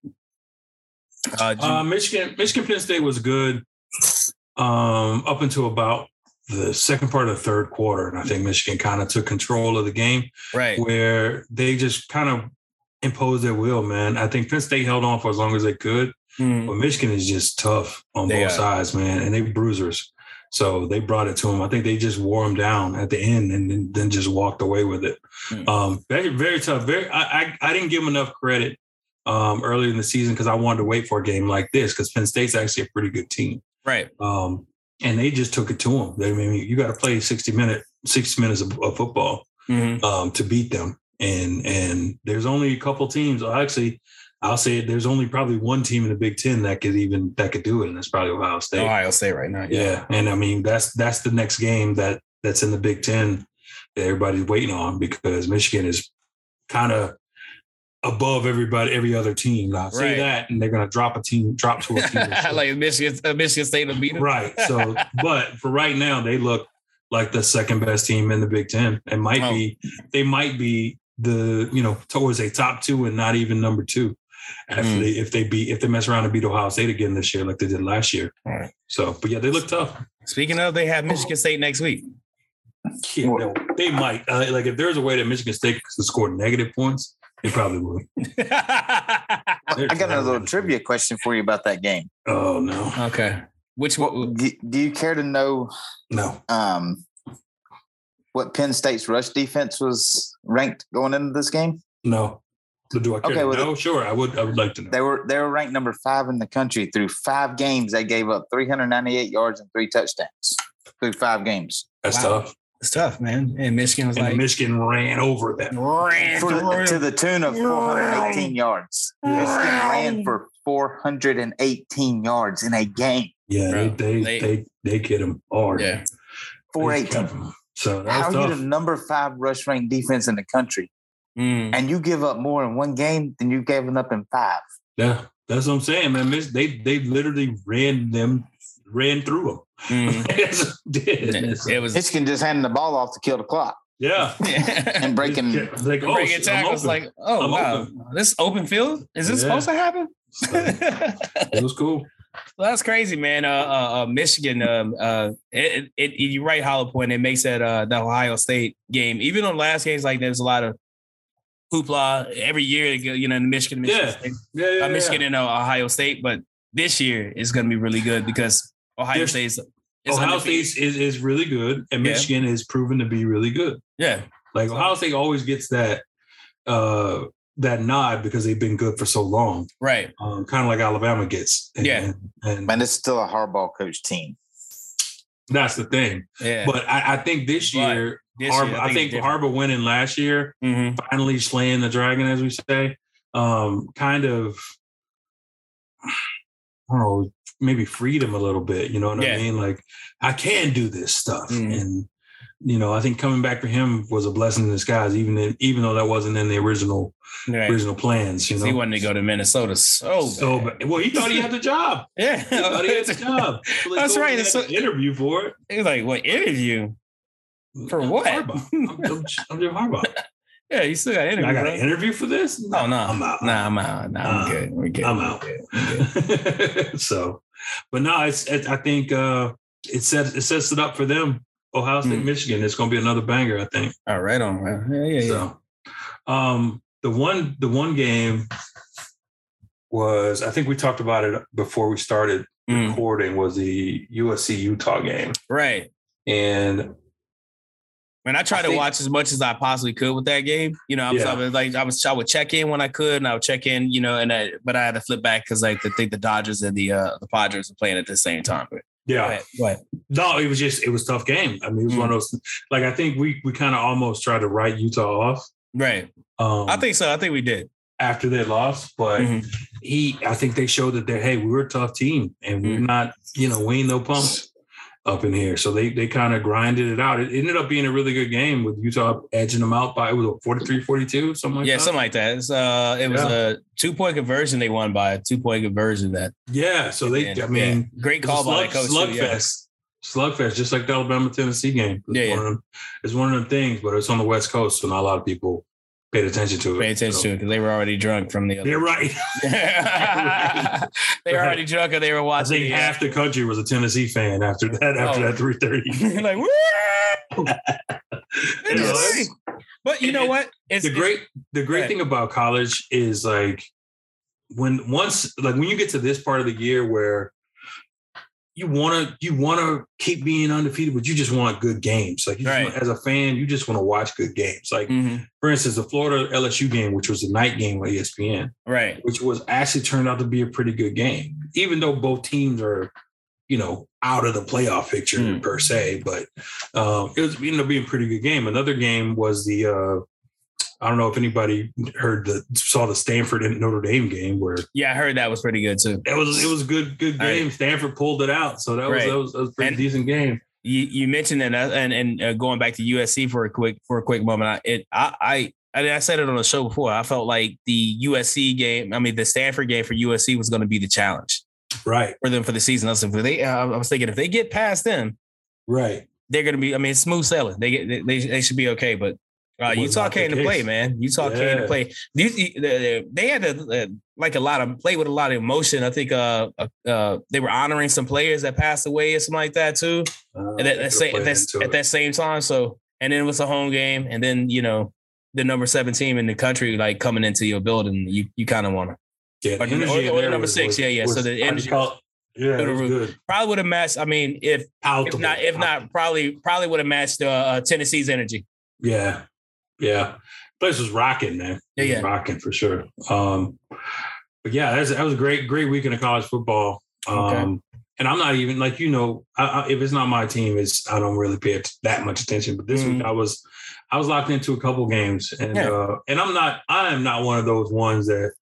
Uh, Uh, Michigan, Michigan Penn State was good um, up until about the second part of the third quarter. And I think Michigan kind of took control of the game right. where they just kind of imposed their will, man. I think Penn State held on for as long as they could, Mm, but Michigan is just tough on They both are. sides, man. And they bruisers. So they brought it to him. I think they just wore him down at the end and then, then just walked away with it. Mm. Um, very, very tough. Very, I, I, I didn't give them enough credit um, earlier in the season because I wanted to wait for a game like this because Penn State's actually a pretty good team. Right. Um, and they just took it to them. They, I mean, you got to play 60 minute, 60 minutes of, of football Mhm. um, to beat them. And and there's only a couple teams. Actually, I'll say there's only probably one team in the Big Ten that could even that could do it, and that's probably Ohio State. Ohio State right now. Yeah, and I mean that's that's the next game that that's in the Big Ten that everybody's waiting on because Michigan is kind of above everybody, every other team. Now say Right. that, and they're going to drop a team, drop to a team, [LAUGHS] like Michigan, uh, Michigan State will beat them. right? So, [LAUGHS] but for right now, they look like the second best team in the Big Ten, and might Oh. be they might be the you know towards a top two and not even number two. After Mm. they if they beat if they mess around and beat Ohio State again this year like they did last year. All right. So, but yeah, they look tough. Speaking of, they have Michigan State next week. Yeah, no, they might. Uh, like if there's a way that Michigan State could score negative points, they probably would. [LAUGHS] I got another little trivia question for you about that game. Oh no, okay. Which one? Do, do you care to know no. um, what Penn State's rush defense was ranked going into this game? No. But do I care Okay, to well, know? Sure, I would. I would like to know. They were they were ranked number five in the country through five games. They gave up 398 yards and three touchdowns. through five games. That's Wow. tough. It's tough, man. And Michigan was And like Michigan ran over them. ran For the- to the tune of 418 yards. Michigan ran for 418 yards in a game. Yeah, Bro, they they they- they, they hit them hard. yeah. They kept 418. 'em. So that How was are you the number five rush ranked defense in the country? Mm. And you give up more in one game than you've given up in five. Yeah, that's what I'm saying, man. Mich- They they literally ran them, ran through them. Mm. [LAUGHS] did. It was Michigan just handing the ball off to kill the clock Yeah, [LAUGHS] and breaking. It's like, oh, breaking tackles like, oh I'm wow, open. this open field is this Yeah. supposed to happen? So, it was cool. [LAUGHS] Well, that's crazy, man. Uh, uh, uh Michigan. Um, uh, it, it, it, you're right, Hollow Point. It makes that uh the Ohio State game. Even on last games, like there's a lot of hoopla every year. You know, in Michigan, Michigan, Yeah. State, Yeah, yeah, uh, Michigan, and uh, Ohio State. But this year is going to be really good because Ohio There's- State's. is Ohio undefeated. State is, is really good, and Yeah. Michigan is proven to be really good. Yeah, Like Ohio State always gets that uh that nod because they've been good for so long, right. um, kind of like Alabama gets. And, Yeah. and, Man, it's still a Harbaugh coach team. that's the thing. Yeah, But I, I think this But year, this year, I think, it's Harbaugh winning last year, different. finally slaying the dragon, as we say, um, kind of, I don't know, maybe freed him a little bit. You know what Yeah. I mean? Like, I can do this stuff, Mhm. and you know, I think coming back for him was a blessing in disguise, even in, even though that wasn't in the original. Right. original plans. You know, He wanted to go to Minnesota so so bad. bad. well, he thought he had the job. [LAUGHS] Yeah, He thought he had the job. [LAUGHS] So That's right. It's so- interview for it. He was like, "What interview? For I'm what? Harbaugh. [LAUGHS] I'm, I'm, I'm Jim Harbaugh. [LAUGHS] Yeah, you still got an interview. I got bro. an interview for this? Oh no, I'm out. Nah, I'm out. Nah, I'm Uh, good. We're good. I'm out. good. [LAUGHS] So, but no, it's, it, I think uh, it sets it sets it up for them. Ohio State, Mm. Michigan. It's going to be another banger, I think. All right, on. man. Yeah, yeah, yeah. So, um, the one the one game was I think we talked about it before we started Mm, recording was the USC Utah game, right. and Man, I tried I to think- watch as much as I possibly could with that game. You know, I was, Yeah. I was like, I was, I would check in when I could, and I would check in, you know, and I, but I had to flip back because like I think the Dodgers and the uh the Padres were playing at the same time. But go yeah, ahead, go ahead. no, it was just it was a tough game. I mean, it was one of those like I think we we kind of almost tried to write Utah off. Right. Um, I think so. I think we did. after they lost, but Mhm. he, I think they showed that they, hey, we're a tough team and we're Mm. not, you know, we ain't no pumps up in here. So they they kind of grinded it out. It ended up being a really good game with Utah edging them out by it was a 43 42, something like yeah, that. Yeah, something like that. It's, uh, it was Yeah. a two point conversion. They won by a two point conversion. That yeah. So they, and, I mean, yeah, great call a by the coach. slug, yeah. slugfest. Slugfest, just like the Alabama Tennessee game. It's, Yeah, yeah. one Of them, it's one of them things, but it's on the West Coast, so not a lot of people paid attention to it. Pay attention So- to it because they were already drunk from the other. They're right. [LAUGHS] [LAUGHS] they were already drunk and they were I watching. think the, uh, half the country was a Tennessee fan after that. After Oh. that, three thirty. [LAUGHS] like, woo! Yes. But you know what? It's the great the great thing about college is like when once like when you get to this part of the year where you want to you want to keep being undefeated but you just want good games like Right. want- as a fan you just want to watch good games like Mhm. for instance the Florida LSU game which was a night game on ESPN right. which was actually turned out to be a pretty good game even though both teams are you know out of the playoff picture Mm. per se but um it was it ended up being a pretty good game another game was the uh I don't know if anybody heard the saw the Stanford and Notre Dame game where Yeah, I heard that was pretty good too. it was it was a good good Right. game. Stanford pulled it out, so that was that was, that was a pretty And- decent game. You you mentioned that, uh, and and uh, going back to USC for a quick for a quick moment. I it I I. I I said it on the show before. I felt like the USC game, I mean, the Stanford game for USC was going to be the challenge Right, for them for the season. I was, if they, I was thinking if they get past them, right. they're going to be. I mean, smooth sailing. They get they, they should be okay. But uh, Utah came to play, man. Utah came to play. These they, had to uh, like a lot of play with a lot of emotion. I think uh, uh, uh they were honoring some players that passed away or something like that too. Uh, At that, that same, at, that, at that same time. So and then it was a home game, and then you know the number seven team in the country like coming into your building, you you kind of want to yeah, or- or- or there number was- six, was- yeah, yeah. was- So the how do you energy call yeah, it was good. probably would have matched. I mean, if if not if not probably probably would have matched uh, uh, Tennessee's energy. Yeah, yeah. Place was rocking, man. Yeah, yeah. rocking for sure. Um, but yeah, that's, that was a great, great weekend of college football. Um, and I'm not even like you know, I, I, if it's not my team, it's I don't really pay that much attention. But this mm-hmm. week I was I was locked into a couple games, and yeah. uh, and I'm not I am not one of those ones that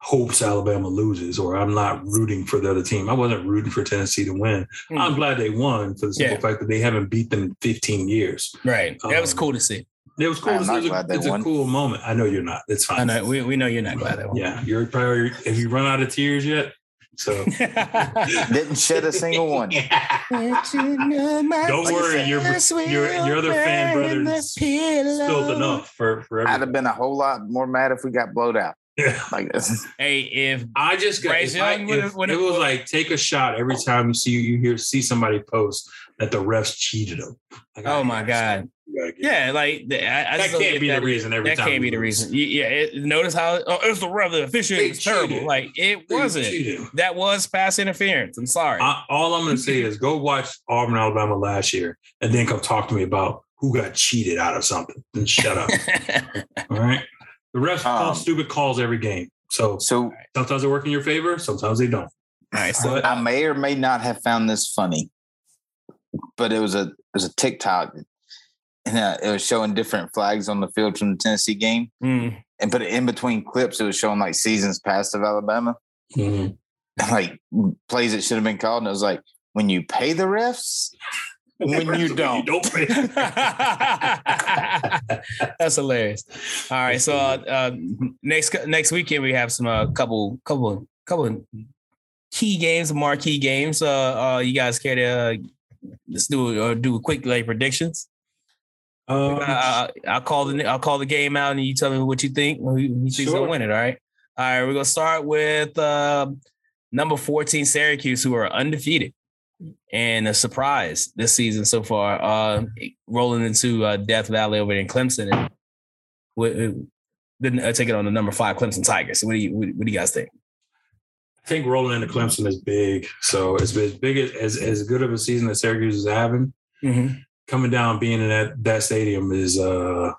hopes Alabama loses, or I'm not rooting for the other team. I wasn't rooting for Tennessee to win. Mm-hmm. I'm glad they won for the simple yeah. fact that they haven't beat them in 15 years. Right. Um, that was um, cool to see. It was cool. It was, a, it's a cool moment. I know you're not. It's fine. I know. We, we know you're not glad. Yeah, you're probably. Have you run out of tears yet? So [LAUGHS] didn't shed a single one. [LAUGHS] Don't worry, your your your other fan brothers spilled enough for for. Everything. I'd have been a whole lot more mad if we got blowed out. [LAUGHS] Yeah. Like this. Hey, if I just got if I, if, if it was like take a shot every time you see you hear see somebody post that the refs cheated them. Like, oh my god. Yeah, like I, I that can't be that, the reason. Every that can't be the reason. Yeah, it, notice how oh, it was the ref. The officiating was terrible. Like it they wasn't. Cheated. That was pass interference. I'm sorry. I, all I'm going to say [CLEARS THROAT] is go watch Auburn, Alabama last year, and then come talk to me about who got cheated out of something. And shut up. [LAUGHS] all right. The refs um, call stupid calls every game. So, so sometimes they work in your favor, sometimes they don't. All right. So I may or may not have found this funny, but it was a it was a TikTok [LAUGHS] and uh, it was showing different flags on the field from the Tennessee game. Mm. And but in between clips, it was showing like seasons past of Alabama, mm-hmm. [LAUGHS] like plays that should have been called. And it was like when you pay the refs, [LAUGHS] when you don't. don't pay. That's hilarious. All right, so uh, uh, next next weekend we have some uh, couple couple couple key games, marquee games. Uh, uh, you guys care to uh, let's do uh, do a quick like predictions? Um, I, will call the I'll call the game out, and you tell me what you think. Who you think's sure. gonna win it? All right. All right. We're gonna start with uh, number fourteen Syracuse, who are undefeated and a surprise this season so far. Uh, rolling into uh, Death Valley over in Clemson, and then uh, taking on the number five Clemson Tigers. So what do you what, what do you guys think? I think rolling into Clemson is big. So it's as big as as good of a season that Syracuse is having. Mm-hmm coming down being in that that stadium is uh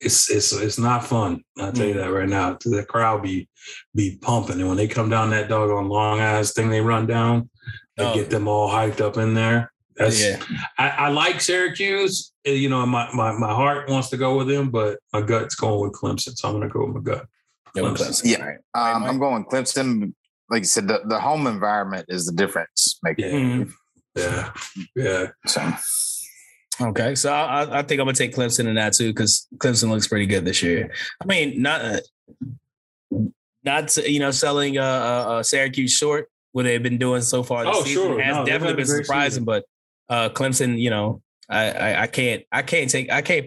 it's it's it's not fun. I'll tell you that right now. The crowd be be pumping, and when they come down that dog on long ass thing they run down, they oh. get them all hyped up in there. That's yeah. I, I, like Syracuse. Eh, you know, my, my my heart wants to go with them, but my gut's going with Clemson, so I'm gonna go with my gut. Clemson. Yeah, um, I'm going Clemson. Like you said, the, the home environment is the difference maker. Yeah, mm-hmm. yeah, yeah. So Okay, so I, I, think I'm gonna take Clemson in that too because Clemson looks pretty good this year. I mean, not not you know selling a, a, Syracuse short what they've been doing so far this oh, season sure. has no, definitely been surprising. Season. But uh, Clemson, you know, I, I, I can't I can't take I can't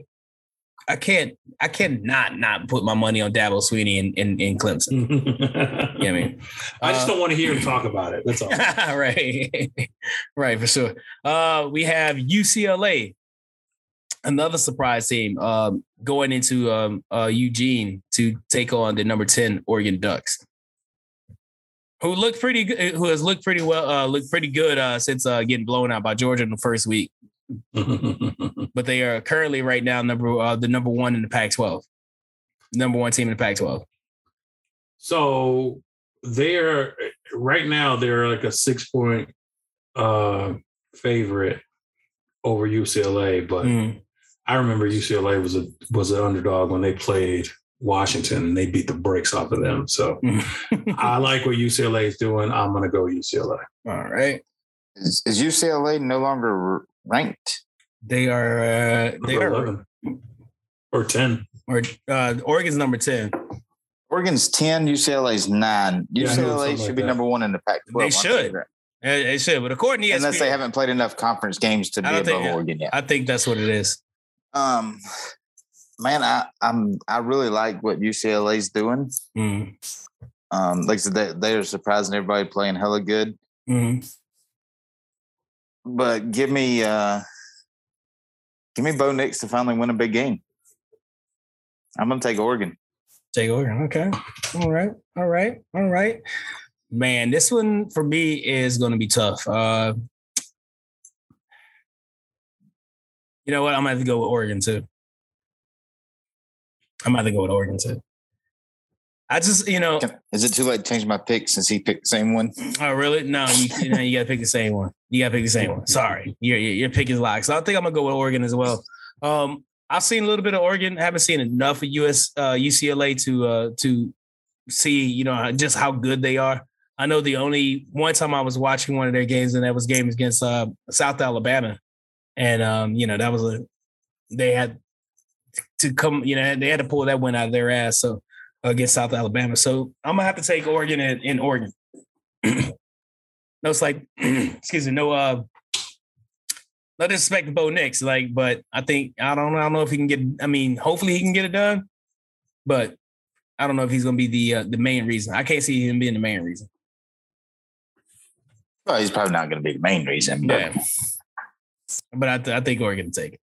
I can't I can't not not put my money on Dabo Swinney in in, in Clemson. [LAUGHS] you know I mean? I just uh, don't want to hear him talk about it. That's all. [LAUGHS] right. [LAUGHS] right, for sure. Uh, we have UCLA another surprise team um, going into um, uh, Eugene to take on the number 10 Oregon Ducks. Who looked pretty good, who has looked pretty well, uh, looked pretty good uh, since uh, getting blown out by Georgia in the first week. [LAUGHS] but they are currently right now number uh, the number one in the Pac-12, number one team in the Pac-12. So they're right now they're like a six point uh, favorite over UCLA, but mm. I remember UCLA was a was an underdog when they played Washington and they beat the brakes off of them. So [LAUGHS] I like what UCLA is doing. I'm going to go UCLA. All right. Is, is UCLA no longer ranked? They are. Uh, they are 11 or ten. Or uh, Oregon's number ten. Oregon's ten. UCLA's nine. UCLA yeah, should like be that. number one in the Pac-12. They should. They should, but according to ESPN, unless they haven't played enough conference games to be above think, Oregon yet. I think that's what it is. Um, man, I I'm I really like what UCLA's doing. Mm. Um, like I said, they, they are surprising everybody playing hella good. Mm. But give me uh give me Bo Nix to finally win a big game. I'm gonna take Oregon. Take Oregon. Okay. All right. All right. All right. Man, this one for me is gonna be tough. Uh You know what? I'm gonna have to go with Oregon too. I'm have to go with Oregon too. I just, you know, Is it too late to change my pick since he picked the same one? oh really? No, you, you know, you gotta pick the same one. You gotta pick the same one. Sorry, your your, your pick is locked. So I think I'm gonna go with Oregon as well. Um, I've seen a little bit of Oregon. Haven't seen enough of US uh, UCLA to uh, to see, you know, just how good they are. I know the only one time I was watching one of their games, and that was games against uh, South Alabama, and um, you know that was a they had to come, you know, they had to pull that one out of their ass. So against South Alabama, so I'm gonna have to take Oregon in, in Oregon. [CLEARS THROAT] no, it's like, [CLEARS THROAT] excuse me, no, uh, no disrespect to Bo Nix, like, but I think I don't know, I don't know if he can get. I mean, hopefully he can get it done, but I don't know if he's gonna be the uh, the main reason. I can't see him being the main reason. Well, he's probably not going to be the main reason, but Yeah. But I, th- I think Oregon will take it.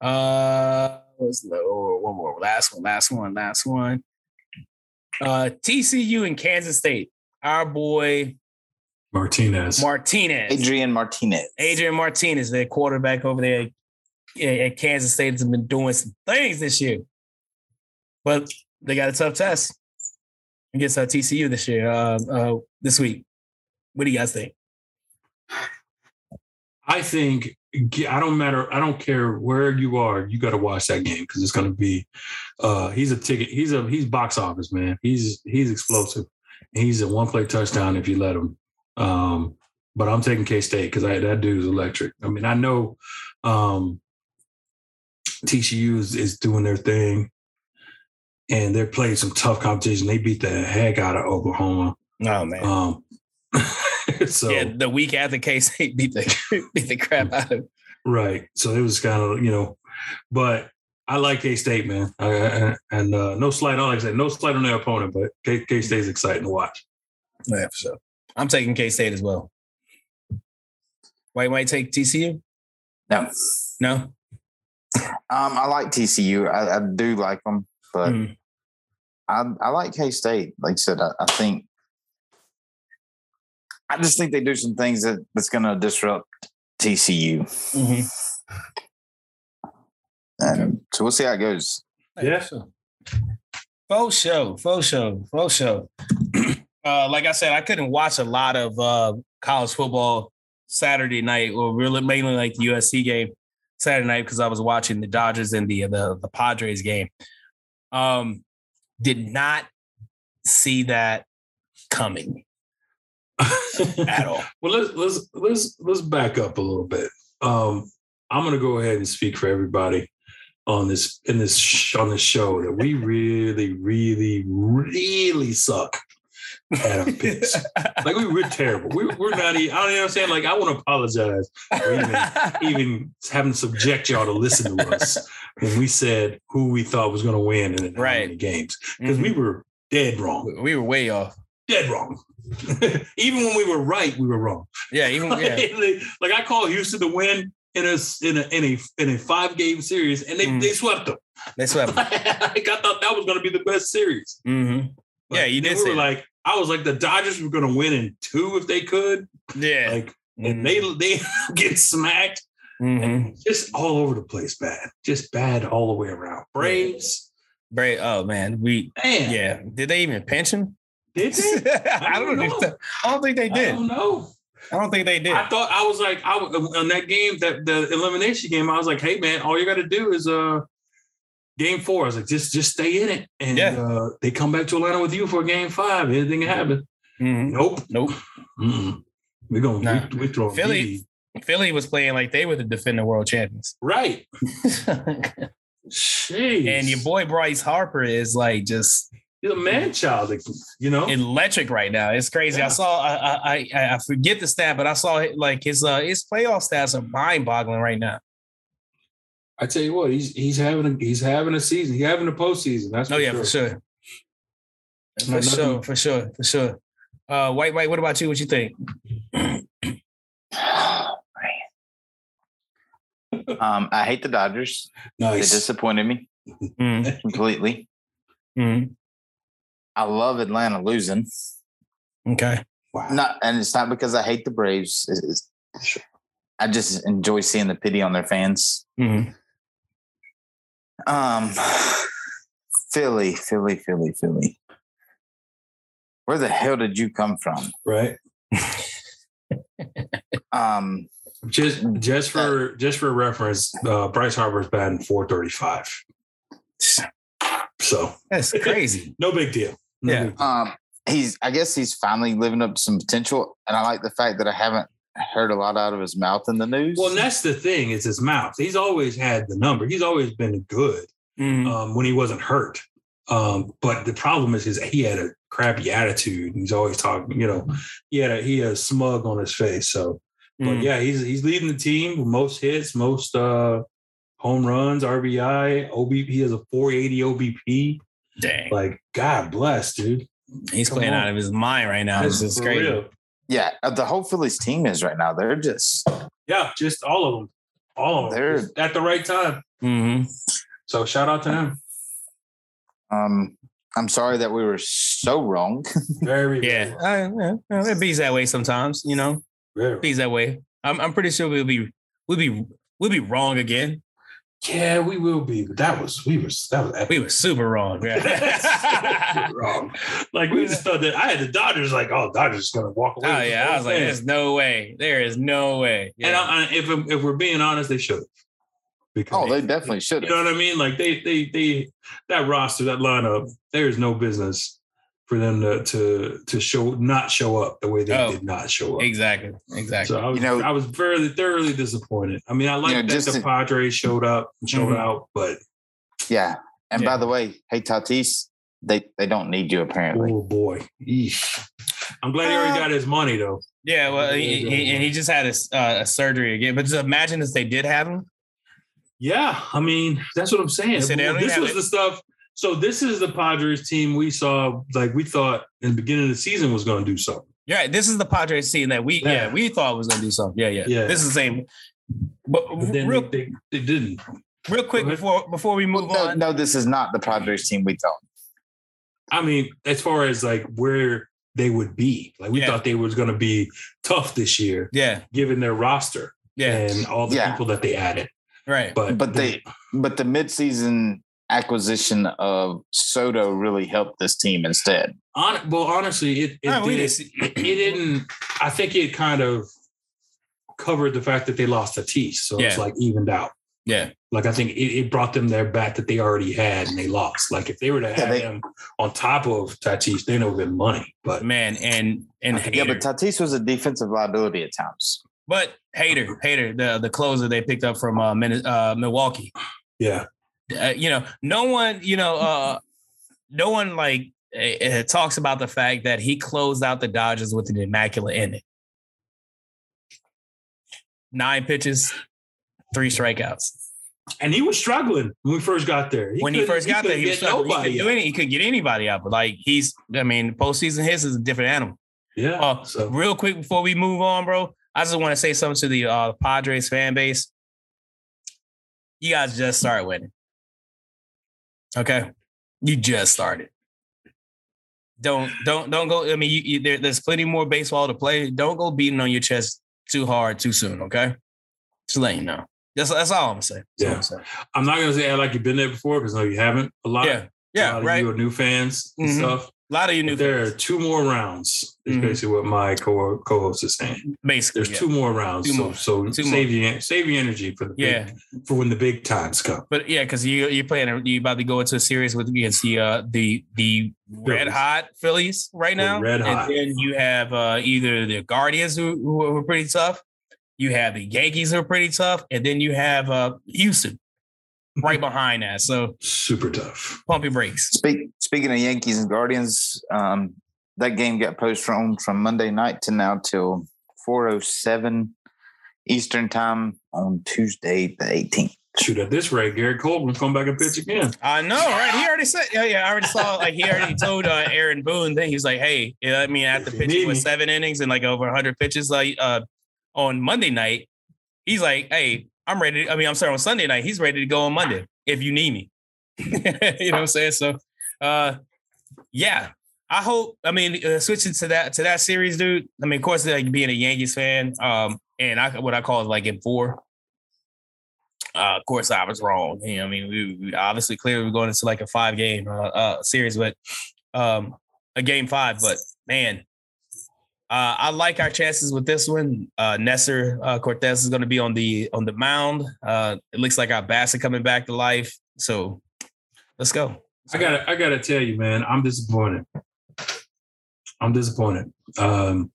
Uh, what's the oh, one more? Last one, last one, last one. Uh, TCU and Kansas State. Our boy Martinez. Martinez, Adrian Martinez. Adrian Martinez, their quarterback over there at, at Kansas State, has been doing some things this year. But they got a tough test against uh, TCU this year, uh, uh, this week. What do you guys think? I think I don't matter. I don't care where you are. You got to watch that game because it's going to be. Uh, he's a ticket. He's a he's box office man. He's he's explosive. He's a one play touchdown if you let him. Um, but I'm taking K State because that dude's electric. I mean, I know um, TCU is, is doing their thing, and they're playing some tough competition. They beat the heck out of Oklahoma. Oh man. Um, [LAUGHS] so yeah, the week after K State [LAUGHS] beat the [LAUGHS] beat the crap out of. Right. So it was kind of, you know, but I like K State, man. I, I, and uh, no slight on, like I said, no slight on their opponent, but K State is exciting to watch. Yeah, for sure. I'm taking K State as well. Why might take TCU? No. No. Um, I like TCU. I, I do like them, but Mhm. I, I like K State. Like I said, I, I think I just think they do some things that, that's going to disrupt TCU, Mhm. and so we'll see how it goes. Yeah. for sure. Faux show, faux show, faux show. [CLEARS THROAT] uh, like I said, I couldn't watch a lot of uh, college football Saturday night, or really mainly like the USC game Saturday night because I was watching the Dodgers and the the, the Padres game. Um, did not see that coming [LAUGHS] at all. Well, let's let's let's let's back up a little bit. Um, I'm going to go ahead and speak for everybody on this in this sh- on this show that we really, really, really suck at our picks. [LAUGHS] Like we, we're terrible. We, we're not. Even, I don't even understand. Like I want to apologize for even even having to subject y'all to listen to us when we said who we thought was going to win in the Right. games because we were dead wrong. we were way off. Dead wrong. [LAUGHS] even when we were right, we were wrong. Yeah, even [LAUGHS] yeah. like I called Houston to win in a in a in a in a five game series, and they Mm. they swept them. They swept. [LAUGHS] like, I thought that was going to be the best series. Mm-hmm. Yeah, you did We were like, I was like, the Dodgers were going to win in two if they could. Yeah. Like, and Mhm. they they get smacked. Mhm. Just all over the place, bad. Just bad all the way around. Braves, Bray, oh man, we man. yeah. Did they even pension? Did [LAUGHS] they? I don't don't know. I don't think they did. I don't know. I don't think they did. I thought I was like I on that game that the elimination game. I was like, hey man, all you got to do is uh game four. I was like, just just stay in it, and Yeah. uh, they come back to Atlanta with you for game five. Anything can happen. Mhm. Nope. Nope. Mm-mm. We're gonna Nah. we, we throwing Philly-. Philly was playing like they were the defending world champions. right. [LAUGHS] and your boy Bryce Harper is like just he's a man child. You know. electric right now. It's crazy. Yeah. I saw I, I I I forget the stat, but I saw like his uh his playoff stats are mind boggling right now. I tell you what, he's he's having a he's having a season. He's having a postseason. That's Oh yeah, for sure. For Nothing- sure, for sure, for sure. Uh White White, what about you? What you think? [CLEARS THROAT] Um, I hate the Dodgers. They disappointed me Mm, completely. mm, I love Atlanta losing. okay. wow. Not, and it's not because I hate the Braves. It's, it's, I just enjoy seeing the pity on their fans. Mm, Um, Philly, Philly, Philly, Philly. where the hell did you come from? Right. [LAUGHS] Um, Just just for just for reference, uh, Bryce Harper's batting 435. So That's crazy. [LAUGHS] no big deal. No Yeah. um, he's I guess he's finally living up to some potential, and I like the fact that I haven't heard a lot out of his mouth in the news. Well, and that's the thing. It's his mouth. He's always had the number. He's always been good Mhm. um, when he wasn't hurt. Um, but the problem is, his he had a crappy attitude. He's always talking. You know, he had a he had a smug on his face. So, but Mhm. yeah, he's he's leading the team with most hits, most uh, home runs, RBI, OBP. He has a 480 OBP. Dang. Like God bless, dude. He's come playing on. out of his mind right now. It's That's just for crazy. real. yeah, uh, the whole Phillies team is right now. They're just Yeah, just all of them, all of them They're- Just at the right time. hmm So shout out to him. um. I'm sorry that we were so wrong. [LAUGHS] Very very Yeah. well. Uh, yeah. It bees that way sometimes, you know. Very well. That way. I'm I'm pretty sure we'll be we'll be we'll be wrong again. Yeah, we will be. But that was we were that was epic. We were super wrong. Yeah. [LAUGHS] wrong. Like we just thought that I had the Dodgers like, oh, Dodgers is gonna walk away. Oh yeah, I whole was like, "There's no way. There is no way." and I, I, if if we're being honest, they should. Because oh, they definitely should you know what I mean? Like they they they that roster, that lineup, there is no business for them to to to show not show up the way they Oh. did not show up. exactly, exactly. So I was, You know- I was very thoroughly disappointed. I mean, I like know, that just the to- Padres showed up and showed Mhm. out, but Yeah. And Yeah. by the way, hey Tatis, they they don't need you apparently. oh boy, Eesh. I'm glad he already got his money though. yeah, well, he, he- and he just had a, uh, a surgery again. But just imagine if they did have him. Yeah, I mean that's what I'm saying. So this was it. the stuff. So this is the Padres team we saw. Like we thought in the beginning of the season was going to do something. Yeah, this is the Padres team that we yeah, Yeah. we thought was gonna do something. Yeah, yeah, Yeah. This is the same. But, But then real they, they, they didn't. real quick before before we move no, on. no, this is not the Padres team we thought. I mean, as far as like where they would be, like we Yeah. thought they was going to be tough this year, Yeah, given their roster yeah, and all the Yeah. people that they added. right. But But they but the midseason acquisition of Soto really helped this team instead. On, well, honestly, it it, No, did, didn't [CLEARS THROAT] it didn't. I think it kind of covered the fact that they lost Tatis, so it's like evened out. Yeah, Like I think it, it brought them their bat that they already had and they lost. Like if they were to have they- him on top of Tatis, they know been money. But man, and and Okay, Yeah, hater. but Tatis was a defensive liability at times. But Hader, Hader, the the closer they picked up from uh, Min- uh Milwaukee. yeah, Uh, you know, no one, you know, [LAUGHS] uh no one like uh, talks about the fact that he closed out the Dodgers with an immaculate inning. Nine pitches, three strikeouts. and he was struggling when we first got there. when he first got there, he was struggling. He could do any, he could get anybody out, but like he's, I mean, postseason his is a different animal. Yeah. Uh, so Real quick before we move on, bro, I just want to say something to the uh, Padres fan base. You guys just start winning. Okay, you just started. Don't don't don't go. I mean, you, you, there, there's plenty more baseball to play. Don't go beating on your chest too hard too soon. Okay, just letting you know. That's that's all I'm saying. That's all Yeah. I'm saying. I'm not gonna say act like you've been there before because no, you haven't. A lot. Yeah, Yeah. a lot of right. You are new fans and Mhm. stuff. A lot of you new there are two more rounds. Is Mhm. basically what my co co-host is saying. basically. There's yeah. two more rounds. Two so more. so Two save your save your energy for the big, Yeah, for when the big times come. But yeah, because you you're playing, you about to go into a series with against the uh, the the red hot Phillies right The now. red hot. And then you have uh, either the Guardians who, who are pretty tough. You have the Yankees who are pretty tough, and then you have uh, Houston right behind that. So Super tough. pump your brakes. Speak, speaking of Yankees and Guardians, um, that game got postponed from Monday night to now till 407 Eastern time on Tuesday the 18th. Shoot at this rate, Gary Coleman's come back and pitch again. I know, right? He already said, yeah, yeah. I already saw, like, he already told uh, Aaron Boone that he's like, hey, you know, what I mean, after pitching with seven innings and like over 100 pitches, like, uh, on Monday night, he's like, hey, I'm ready. I mean, I'm sorry, on Sunday night, he's ready to go on Monday if you need me. [LAUGHS] you know what I'm saying? So, uh, yeah, I hope. I mean, uh, switching to that to that series, dude. I mean, of course, like being a Yankees fan, um, and I what I call it like in four. Uh, of course, I was wrong. You know, I mean, we, we obviously clearly we're going into like a five game uh, uh, series, but um, a game five. But man, uh, I like our chances with this one. Uh, Nestor uh, Cortes is going to be on the on the mound. Uh, it looks like our Bassett coming back to life. So let's go. I gotta I gotta tell you, man, I'm disappointed. I'm disappointed. Um,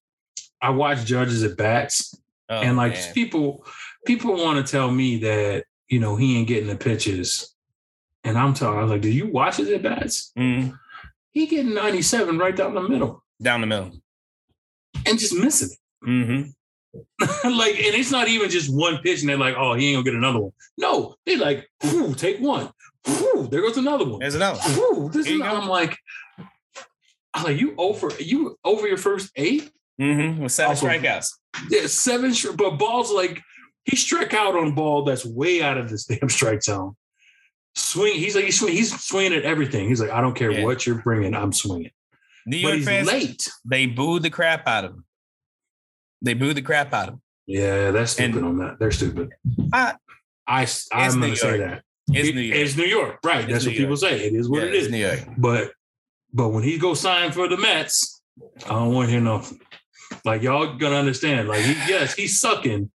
I watch Judge's at bats, Oh, and like man. people people want to tell me that you know he ain't getting the pitches, and I'm telling, I was like, do you watch his at bats? Mhm. He getting 97 right down the middle down the middle. And just missing it. [LAUGHS] like, and it's not even just one pitch, and they're like, oh, he ain't gonna get another one. No, they like, "Ooh, take one. Ooh, there goes another one. There's another. Ooh, this is, you. I'm like, I'm like, you over you over your first eight? Mm-hmm. With seven Awesome. strikeouts. Yeah, seven, but balls like he struck out on ball that's way out of this damn strike zone. Swing, he's like he's swing, he's swinging at everything. He's like, I don't care Yeah. what you're bringing, I'm swinging. New York fans, late. they booed the crap out of him. They booed the crap out of him. Yeah, that's stupid And- on that. They're stupid. I- I I'm going to say that It's It- New York. It's New York, right? It's that's New what people say. It is what Yeah, it it's. New York. But but when he goes sign for the Mets, I don't want to hear nothing. Like y'all gonna understand. Like he, yes, he's sucking,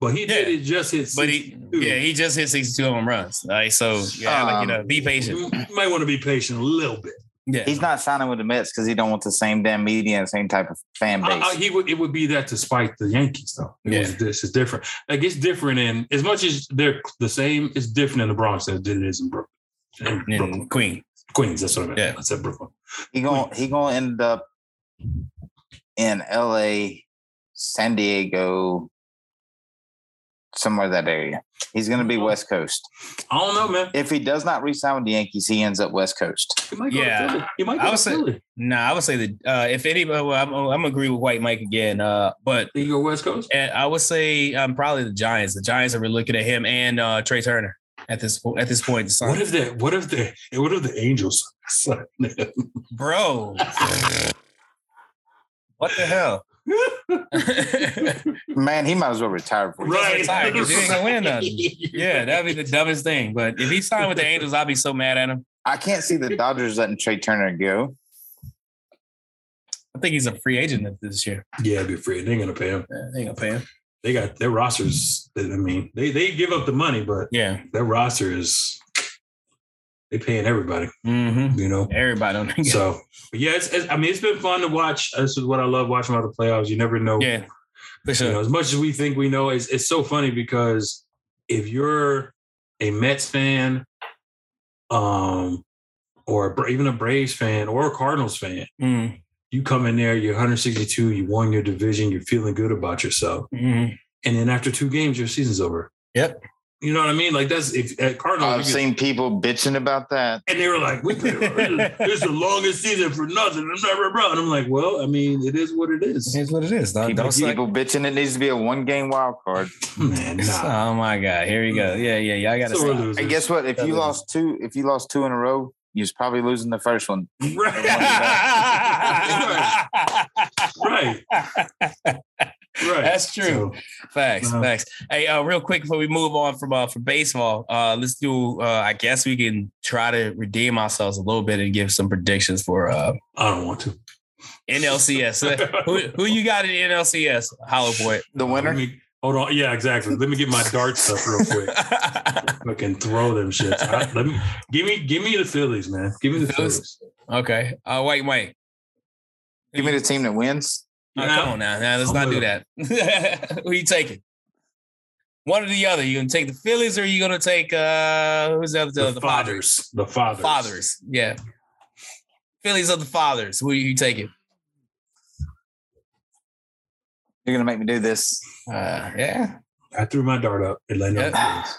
but he did Yeah. it just hit. But he, yeah, he just hit 62 home runs. Right. So, yeah, like, you um, know, be patient. You might want to be patient a little bit. Yeah. He's not signing with the Mets because he don't want the same damn media and same type of fan base. I- I- he would it would be that to spite the Yankees though. It Yeah. was, this is different. Like it's different in as much as they're the same. It's different in the Bronx as it is in Brooklyn. In Brooklyn. And Queen. Queens. That's what I meant. Yeah. I said Brooklyn. he gonna he gonna end up in L.A., San Diego, somewhere that area. He's gonna be Mhm. West Coast. I don't know, man. If he does not resign with the Yankees, he ends up West Coast. He might go Yeah. to Philly. He might I go would say- Philly. Nah, I would say that uh, if anybody, well, I'm, I'm agree with White Mike again. Uh, but He go West Coast. and I would say um, probably the Giants. The Giants are looking at him and uh, Trey Turner at this po- at this point. to What if the what if the what if the Angels? [LAUGHS] Bro, [LAUGHS] what the hell? [LAUGHS] Man, he might as well retire. For right. retire 'cause he ain't gonna win nothing. yeah, that'd be the dumbest thing. But if he signed with the Angels, I'd be so mad at him. I can't see the Dodgers letting Trey Turner go. I think he's a free agent this year. Yeah, be free. They ain't gonna pay him. Yeah, they ain't gonna pay him. They got their rosters. I mean, they they give up the money, but Yeah. their roster is they paying everybody. Mm-hmm. You know. Everybody So, yeah, it's, it's, I mean, it's been fun to watch. This is what I love watching about the playoffs. You never know. Yeah. For You know, as much as we think we know, it's, it's so funny because if you're a Mets fan, um, or a even a Braves fan or a Cardinals fan, Mm, you come in there, you're 162, you won your division, you're feeling good about yourself, mhm. and then after two games, your season's over. Yep. You know what I mean? Like that's if at Cardinals, I've you get- seen people bitching about that. and they were like, "We played, [LAUGHS] this is the longest season for nothing." And blah, blah, blah. And I'm like, "Well, I mean, it is what it is." Here's what it is. Don't, People, don't people bitching it needs to be a one game wild card. [LAUGHS] Man, nah. Oh my God. Here we go. Yeah, yeah, yeah. I gotta So we're stop. losers. And guess what? If you lost two, if you lost two in a row, you was probably losing the first one. right, [LAUGHS] right. That's true. So, Facts, Uh-huh. facts. Hey, uh, real quick before we move on from uh, from baseball, uh, let's do. Uh, I guess we can try to redeem ourselves a little bit and give some predictions for uh, I don't want to. NLCS. [LAUGHS] who who you got in NLCS? Hollow Boy. The winner. me, hold on. Yeah, exactly. Let me get my dart stuff real quick. [LAUGHS] I can throw them shits. I- let me give me give me the Phillies, man. Give me the Phillies? Phillies. okay. Uh, White Mike. Give me the team that wins. Oh, Yeah. come on now. Now let's I'm not with do that. [LAUGHS] Who you taking? One or the other. You gonna take the Phillies or you gonna take uh who's the other The, the, fathers. The fathers. Fathers. Yeah. Phillies of the fathers. Who you taking? You're gonna make me do this. Uh yeah. I threw my dart up. It landed on the Yeah. Phillies.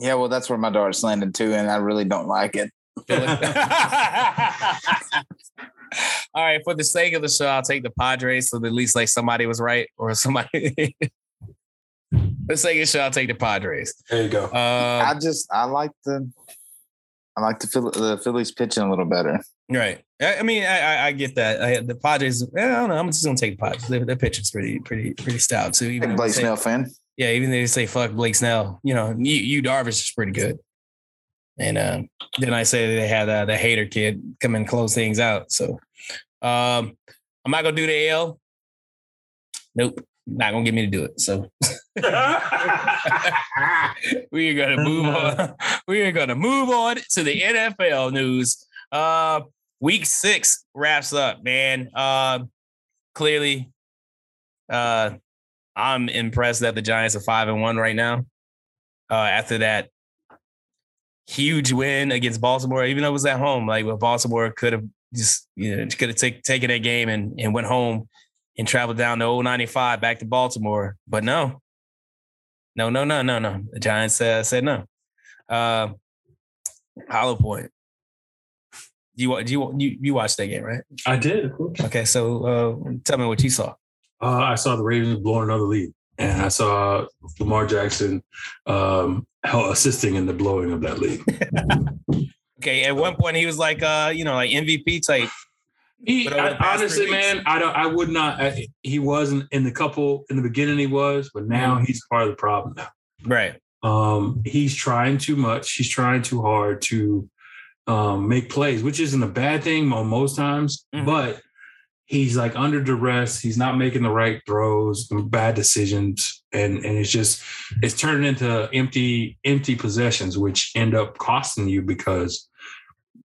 Yeah, well, that's where my dart's landed too, and I really don't like it. [LAUGHS] [LAUGHS] Phillies. All right, for the sake of the show, I'll take the Padres so that at least like somebody was right or somebody. for [LAUGHS] the sake of the show, I'll take the Padres. There you go. Uh, I just I like the I like the Philly, the Phillies pitching a little better. right. I, I mean, I, I, I get that. I, the Padres. I don't know. I'm just gonna take the Padres. Their, their pitching's pretty, pretty, pretty stout too. Even Blake say- Snell fan. yeah, even they say fuck Blake Snell, you know, you, you Darvish is pretty good. And uh, then I say they had uh, the Hader kid come and close things out. So Um, I'm not gonna do the AL. Nope, not gonna get me to do it. So [LAUGHS] we are gonna move on. [LAUGHS] We are gonna move on to the NFL news. Uh, week six wraps up, man. Uh, clearly, uh, I'm impressed that the Giants are five and one right now. Uh, after that huge win against Baltimore, even though it was at home, like well, Baltimore could have just you know could have take, taken that game and and went home and traveled down to 095 back to Baltimore, but no, no, no, no, no, no. The Giants uh, said no. Uh, Hollow Point. Do You do you you you watched that game, right? I did, of course. Okay, so uh, tell me what you saw. Uh, I saw the Ravens blowing another lead, and I saw Lamar Jackson um, assisting in the blowing of that lead. [LAUGHS] okay, at one point he was like, uh, you know, like MVP type. He, I, honestly, man, I don't. I would not. I, he wasn't in the couple in the beginning. He was, but now mm-hmm. he's part of the problem now. Right. Um, he's trying too much. He's trying too hard to um, make plays, which isn't a bad thing most times, mm-hmm. but he's like under duress. He's not making the right throws, bad decisions, and and it's just it's turning into empty empty possessions, which end up costing you because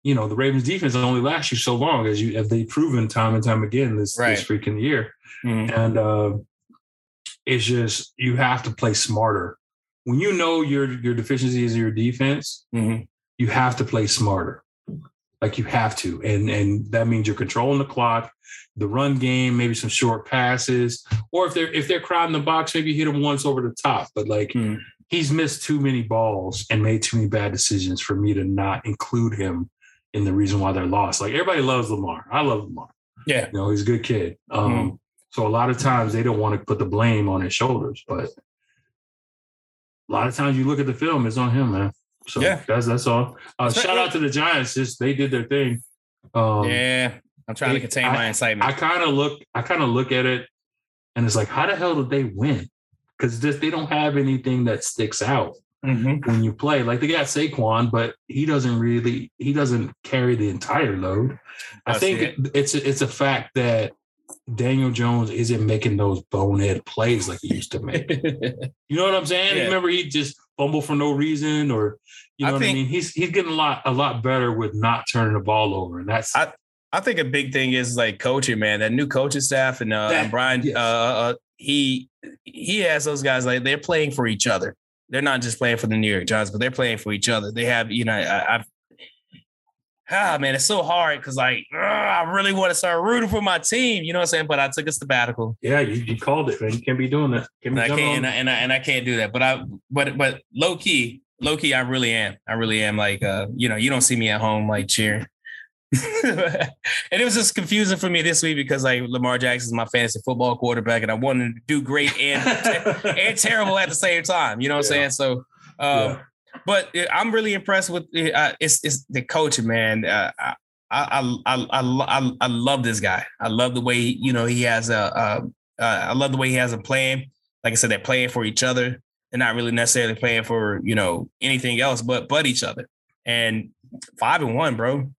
you know the Ravens defense only lasts you so long as you as they've proven time and time again this right. this freaking year, mm-hmm. and uh, it's just you have to play smarter when you know your your deficiency is your defense. Mm-hmm. You have to play smarter like you have to and and that means you're controlling the clock the run game maybe some short passes or if they're if they're crowding the box maybe hit him once over the top but like mm. he's missed too many balls and made too many bad decisions for me to not include him in the reason why they're lost like everybody loves lamar i love lamar yeah you know he's a good kid um mm. so a lot of times they don't want to put the blame on his shoulders but a lot of times you look at the film it's on him man so yeah, that's that's all. Uh, shout out to the Giants. Just they did their thing. Um, yeah, I'm trying they, to contain I, my excitement. I kind of look, I kind of look at it, and it's like, how the hell did they win? Because just they don't have anything that sticks out mm-hmm. when you play. Like they got Saquon, but he doesn't really, he doesn't carry the entire load. I, I think it. it's a, it's a fact that Daniel Jones isn't making those bonehead plays like he used to make. [LAUGHS] you know what I'm saying? Yeah. Remember, he just fumble for no reason, or you know I what I mean. He's he's getting a lot a lot better with not turning the ball over, and that's. I, I think a big thing is like coaching, man. That new coaching staff and, uh, that, and Brian, yes. Uh, uh, he he has those guys like they're playing for each other. They're not just playing for the New York Giants, but they're playing for each other. They have, you know, I, I've ah man, it's so hard because like ugh, I really want to start rooting for my team. You know what I'm saying? But I took a sabbatical. Yeah, you, you called it, man. You can't be doing that. Can't I can't, and I, and I, and I can't do that. But I but but low key, low key, I really am. I really am. Like uh, you know, you don't see me at home like cheering. [LAUGHS] and it was just confusing for me this week because like Lamar Jackson is my fantasy football quarterback, and I wanted to do great and [LAUGHS] and terrible at the same time. You know what yeah. I'm saying? So um, yeah but I'm really impressed with uh, it's it's the coaching, man. Uh, I, I, I I I love this guy. I love the way you know he has a. Uh, I love the way he has a plan. Like I said, they're playing for each other. They're not really necessarily playing for you know anything else, but but each other. And five and one, bro.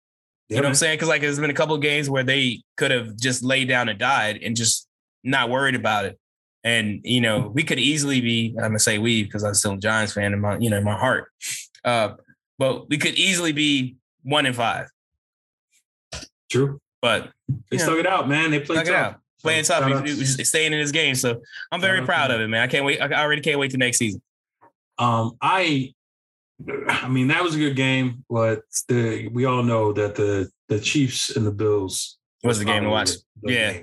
You yeah, know what I'm saying? Because like there's been a couple of games where they could have just laid down and died and just not worried about it. And you know, we could easily be. I'm gonna say we because I'm still a Giants fan in my you know in my heart. Uh, but we could easily be one in five. True, but they stuck it out, man. They played tough. It out. Playing so, tough, he, staying in this game. So I'm very proud of it, man. I can't wait. I already can't wait to next season. Um, I, I mean, that was a good game, but the we all know that the the Chiefs and the Bills was the game to watch. yeah,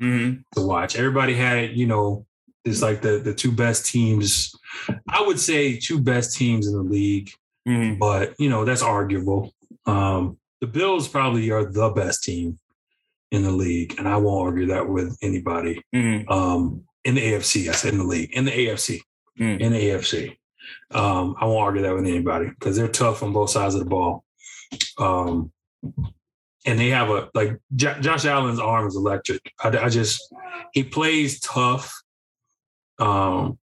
mm-hmm. to watch. Everybody had, it. you know, it's like the the two best teams. I would say two best teams in the league, mm-hmm. but you know that's arguable. Um, the Bills probably are the best team in the league, and I won't argue that with anybody. Mm-hmm. Um, in the AFC, I said in the league, in the AFC, mm-hmm. in the AFC. Um, I won't argue that with anybody because they're tough on both sides of the ball. Um, and they have a like J- Josh Allen's arm is electric. I, I, just he plays tough. Um,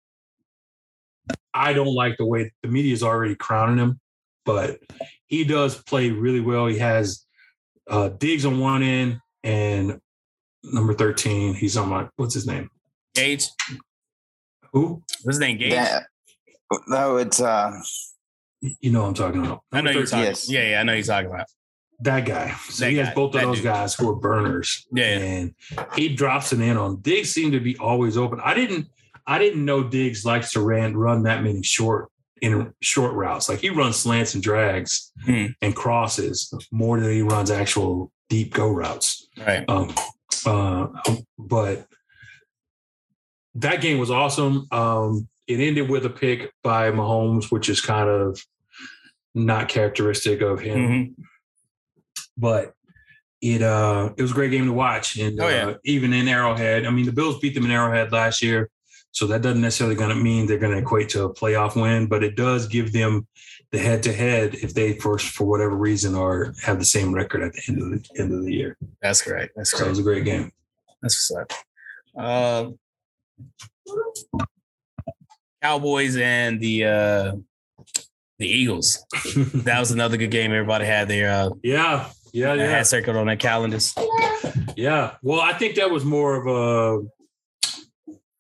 I don't like the way the media is already crowning him, but he does play really well. He has uh, Diggs on one end, and number 13, he's on my what's his name? Gage. Who? What's his name? Gage. Yeah. No, it's uh You know what I'm talking about. I know you're talking. Yes. Yeah, yeah, I know you're talking about. That guy. So That he has guy, both of that those dude. guys who are burners. Yeah, yeah. And he drops it in on Diggs seem to be always open. I didn't I didn't know Diggs likes to run run that many short in short routes. Like he runs slants and drags Hmm. and crosses more than he runs actual deep go routes. Right. Um, uh, but that game was awesome. Um, it ended with a pick by Mahomes, which is kind of not characteristic of him. Mhm. But it uh it was a great game to watch. And Oh, yeah. uh, even in Arrowhead, I mean the Bills beat them in Arrowhead last year. So that doesn't necessarily going to mean they're going to equate to a playoff win, but it does give them the head to head if they for for whatever reason are have the same record at the end of the end of the year. That's correct. That's So it was a great game. That's what's up. Uh, Cowboys and the uh, the Eagles. [LAUGHS] That was another good game. Everybody had their uh, yeah, yeah, yeah. had circled on their calendars. Yeah. Well, I think that was more of a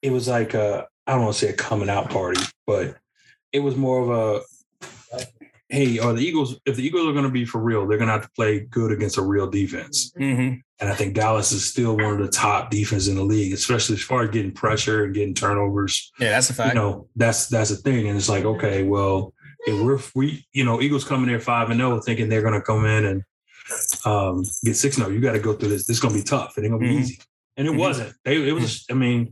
it was like a I don't want to say a coming out party, but it was more of a hey, are the Eagles if the Eagles are going to be for real, they're going to have to play good against a real defense. Mm-hmm. And I think Dallas is still one of the top defense in the league, especially as far as getting pressure and getting turnovers. Yeah, that's a fact. You know, that's that's a thing. And it's like, okay, well, if we're we, you know, Eagles coming there five and zero, thinking they're going to come in and um, get six zero. You got to go through this. This is going to be tough. It ain't going to be Mhm. easy. And it Mhm. wasn't. They, it was. I mean,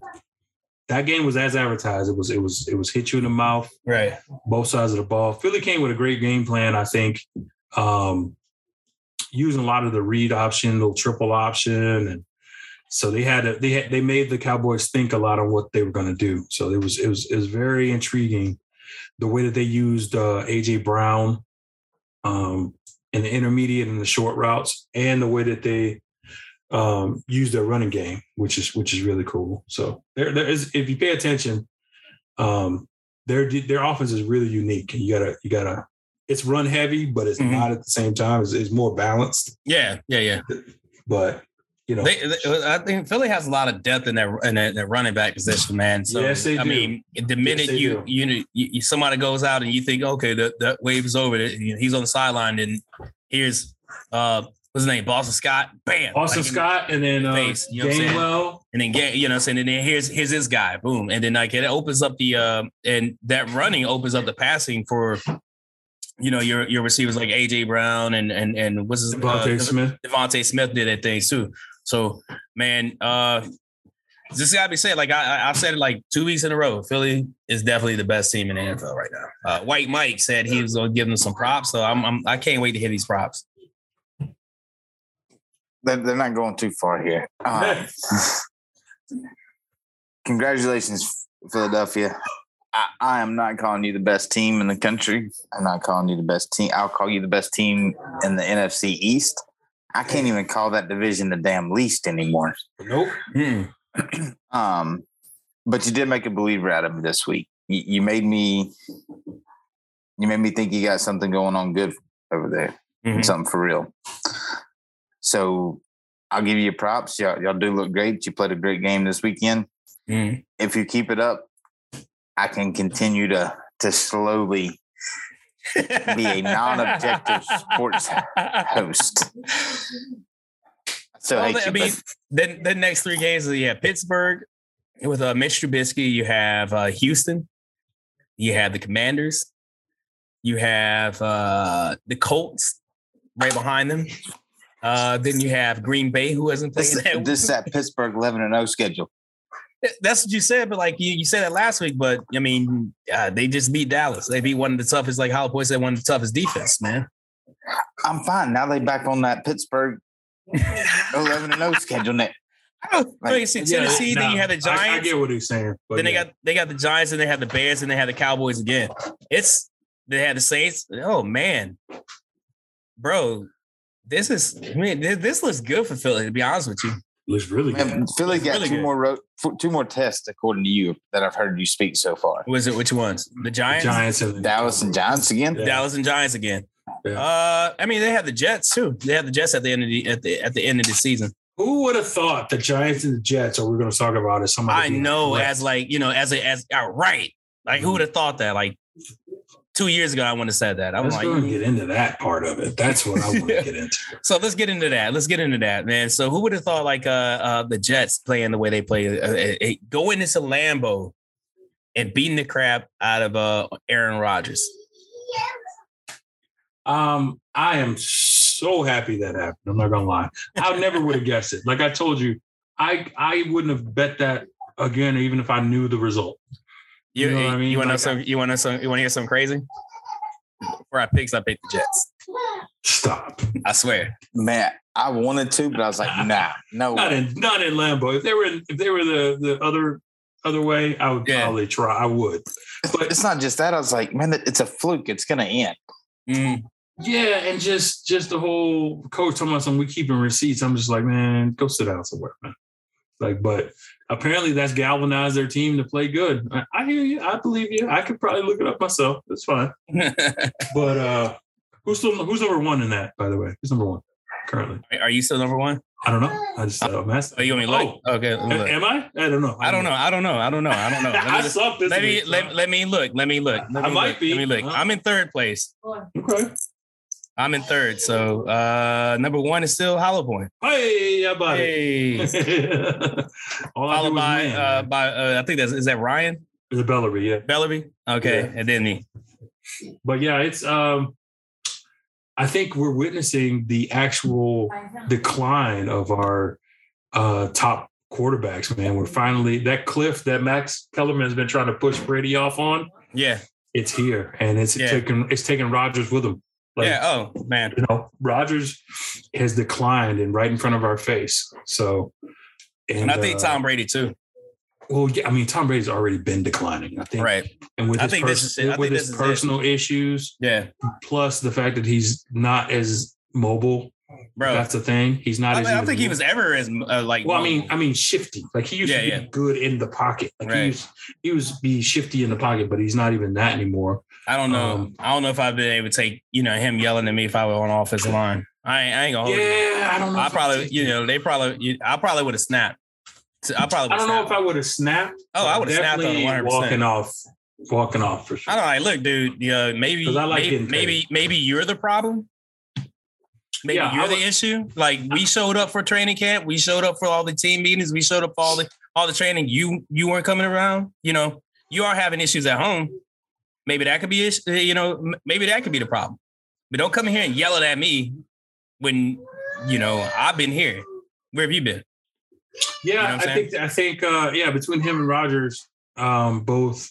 that game was as advertised. It was. It was. It was hit you in the mouth, Right. both sides of the ball. Philly came with a great game plan. I think. Um, using a lot of the read option, little triple option, and so they had a, they had, they made the Cowboys think a lot on what they were going to do. So it was it was it was very intriguing the way that they used uh, AJ Brown um, in the intermediate and the short routes, and the way that they um, used their running game, which is which is really cool. So there there is if you pay attention, um, their their offense is really unique. and You gotta you gotta it's run heavy, but it's Mhm. not at the same time. It's, it's more balanced, Yeah. Yeah. Yeah. but you know, They, they- I think Philly has a lot of depth in their in their, their running back position, man. So Yes, they I do. mean, the minute they you, you know you, you somebody goes out and you think, okay, that that wave is over. He's on the sideline, and here's uh what's his name, Boston Scott, bam, Austin Like, Scott and then uh, face, you know what I'm saying? Gainwell. and then get you know, saying, and then here's here's this guy, boom, and then like it opens up the uh and that running opens up the passing for. You know your your receivers like AJ Brown and and and what's his DeVonta uh, Smith. DeVonta Smith did that thing too. So, man, uh, this gotta be said. Like I, I- said it like two weeks in a row. Philly is definitely the best team in the NFL right now. Uh, White Mike said he was gonna give them some props, so I'm, I'm I can't wait to hear these props. they're, they're not going too far here. Um, [LAUGHS] congratulations, Philadelphia. I, I am not calling you the best team in the country. I'm not calling you the best team. I'll call you the best team in the NFC East. I can't even call that division the damn least anymore. Nope. Hmm. [CLEARS THROAT] Um, but you did make a believer out of me this week. You, you made me, you made me think you got something going on good over there, Mhm. something for real. So I'll give you props. Y'all, y'all do look great. You played a great game this weekend. Mhm. If you keep it up, I can continue to to slowly be a non-objective sports host. So Well, I mean, then the next three games, you have Pittsburgh with uh, Mitch Trubisky. You have uh, Houston. You have the Commanders. You have uh, the Colts right behind them. Uh, then you have Green Bay, who hasn't played. this, that this [LAUGHS] that Pittsburgh eleven and zero schedule. That's what you said, but like you, you said that last week. But I mean, uh, they just beat Dallas. They beat one of the toughest, like Hollow said, one of the toughest defense, man. I'm fine now. They back on that Pittsburgh [LAUGHS] eleven and zero schedule. Now. I mean, see, Tennessee, then you nah, have the I- I, Giants. get what he's saying. But then they yeah. got they got the Giants, and they have the Bears, and they have the Cowboys again. It's they had the Saints. Oh man, bro, this is I mean this, this looks good for Philly. To be honest with you, looks really good. Man, Philly It's got really two good. more ro- two more tests according to you that I've heard you speak so far. was it which ones? The Giants, Giants and Dallas and Giants again. Yeah. Dallas, and Giants again. Yeah. Uh, I mean they have the Jets too. They have the Jets at the end of the at the at the end of the season. Who would have thought the Giants and the Jets are we going to talk about as somebody? I know correct? as like you know as a as outright. Like who would have thought that? Like two years ago, I wouldn't have said that. I'm Let's like, go and get into that part of it. That's what I want to [LAUGHS] get into. so let's get into that. Let's get into that, man. So who would have thought like uh, uh the Jets playing the way they play, uh, uh, going into Lambeau and beating the crap out of uh Aaron Rodgers? Um, I am so happy that happened. I'm not gonna lie. I never would have guessed it. Like I told you, I I wouldn't have bet that again, even if I knew the result. You, You know what I mean? You want to know Like, some? You want to some? You want to hear something crazy? Where I picks, I picked the Jets. Stop. I swear. Man, I wanted to, but I was like, nah, no. Not way. in not in Lambeau. If they were in, if they were the the other other way, I would Yeah. probably try. I would. But It's not just that. I was like, man, it's a fluke. It's gonna end. Mm, yeah, and just just the whole coach talking about something we keeping receipts. I'm just like, man, go sit down somewhere, man. Like, but apparently that's galvanized their team to play good. I, I hear you. I believe you. I could probably look it up myself. That's fine. [LAUGHS] But uh who's still who's number one in that, by the way? Who's number one currently? Are you still number one? I don't know. I just uh, I'm asking. Oh, you want me to look? Okay. let me A- look. Am I? I don't know. I don't know. I don't know. I don't know. I don't know. [LAUGHS] Let me, I just- suck this let me let, let me look. Let me look. Let I me might look. be. Let me look. Huh? I'm in third place. Okay. I'm in third. So uh number one is still Hollow Point. Hey, how about Hey. it? [LAUGHS] All I do Followed by win. uh by uh, I think that's is that Ryan Is it Bellary, yeah. Bellamy? Okay. Yeah. And then me. But yeah, it's um I think we're witnessing the actual decline of our uh top quarterbacks, man. We're finally that cliff that Max Kellerman has been trying to push Brady off on, Yeah. it's here. And it's Yeah. taking it's taking Rodgers with him. Like, yeah. Oh man. you know, Rodgers has declined and right in front of our face. So And I think uh, Tom Brady too. Well, yeah, I mean, Tom Brady's already been declining. I think, Right. and with I his, think pers- this is with think his this is it. personal issues, Yeah. plus the fact that he's not as mobile. Bro. That's the thing. He's not. I, as mean, I even think he was ever as uh, like Well, I mean, I mean, shifty. Like he used Yeah, to be yeah. good in the pocket. Like he Right. was, he was be shifty in the pocket, but he's not even that anymore. I don't know. um, I don't know if I've been able to take, you know, him yelling at me if I were on offensive line. I ain't, I ain't gonna hold you. Yeah, I don't know. I probably, you know, they probably, you, I probably would have snapped. I probably. I don't know if I would have snapped. Oh, I would've snapped on Definitely 100%. Walking off, walking off for sure. I don't know. Like, look, dude. Yeah, maybe, 'Cause I like maybe, maybe, maybe you're the problem. Maybe Yeah, you're the issue. Like we [LAUGHS] showed up for training camp, we showed up for all the team meetings, we showed up for all the all the training. You you weren't coming around. You know, you are having issues at home. Maybe that could be, you know, maybe that could be the problem. But don't come in here and yell it at me when you know I've been here. Where have you been? Yeah, You know I'm think I think uh yeah, between him and Rodgers, um, both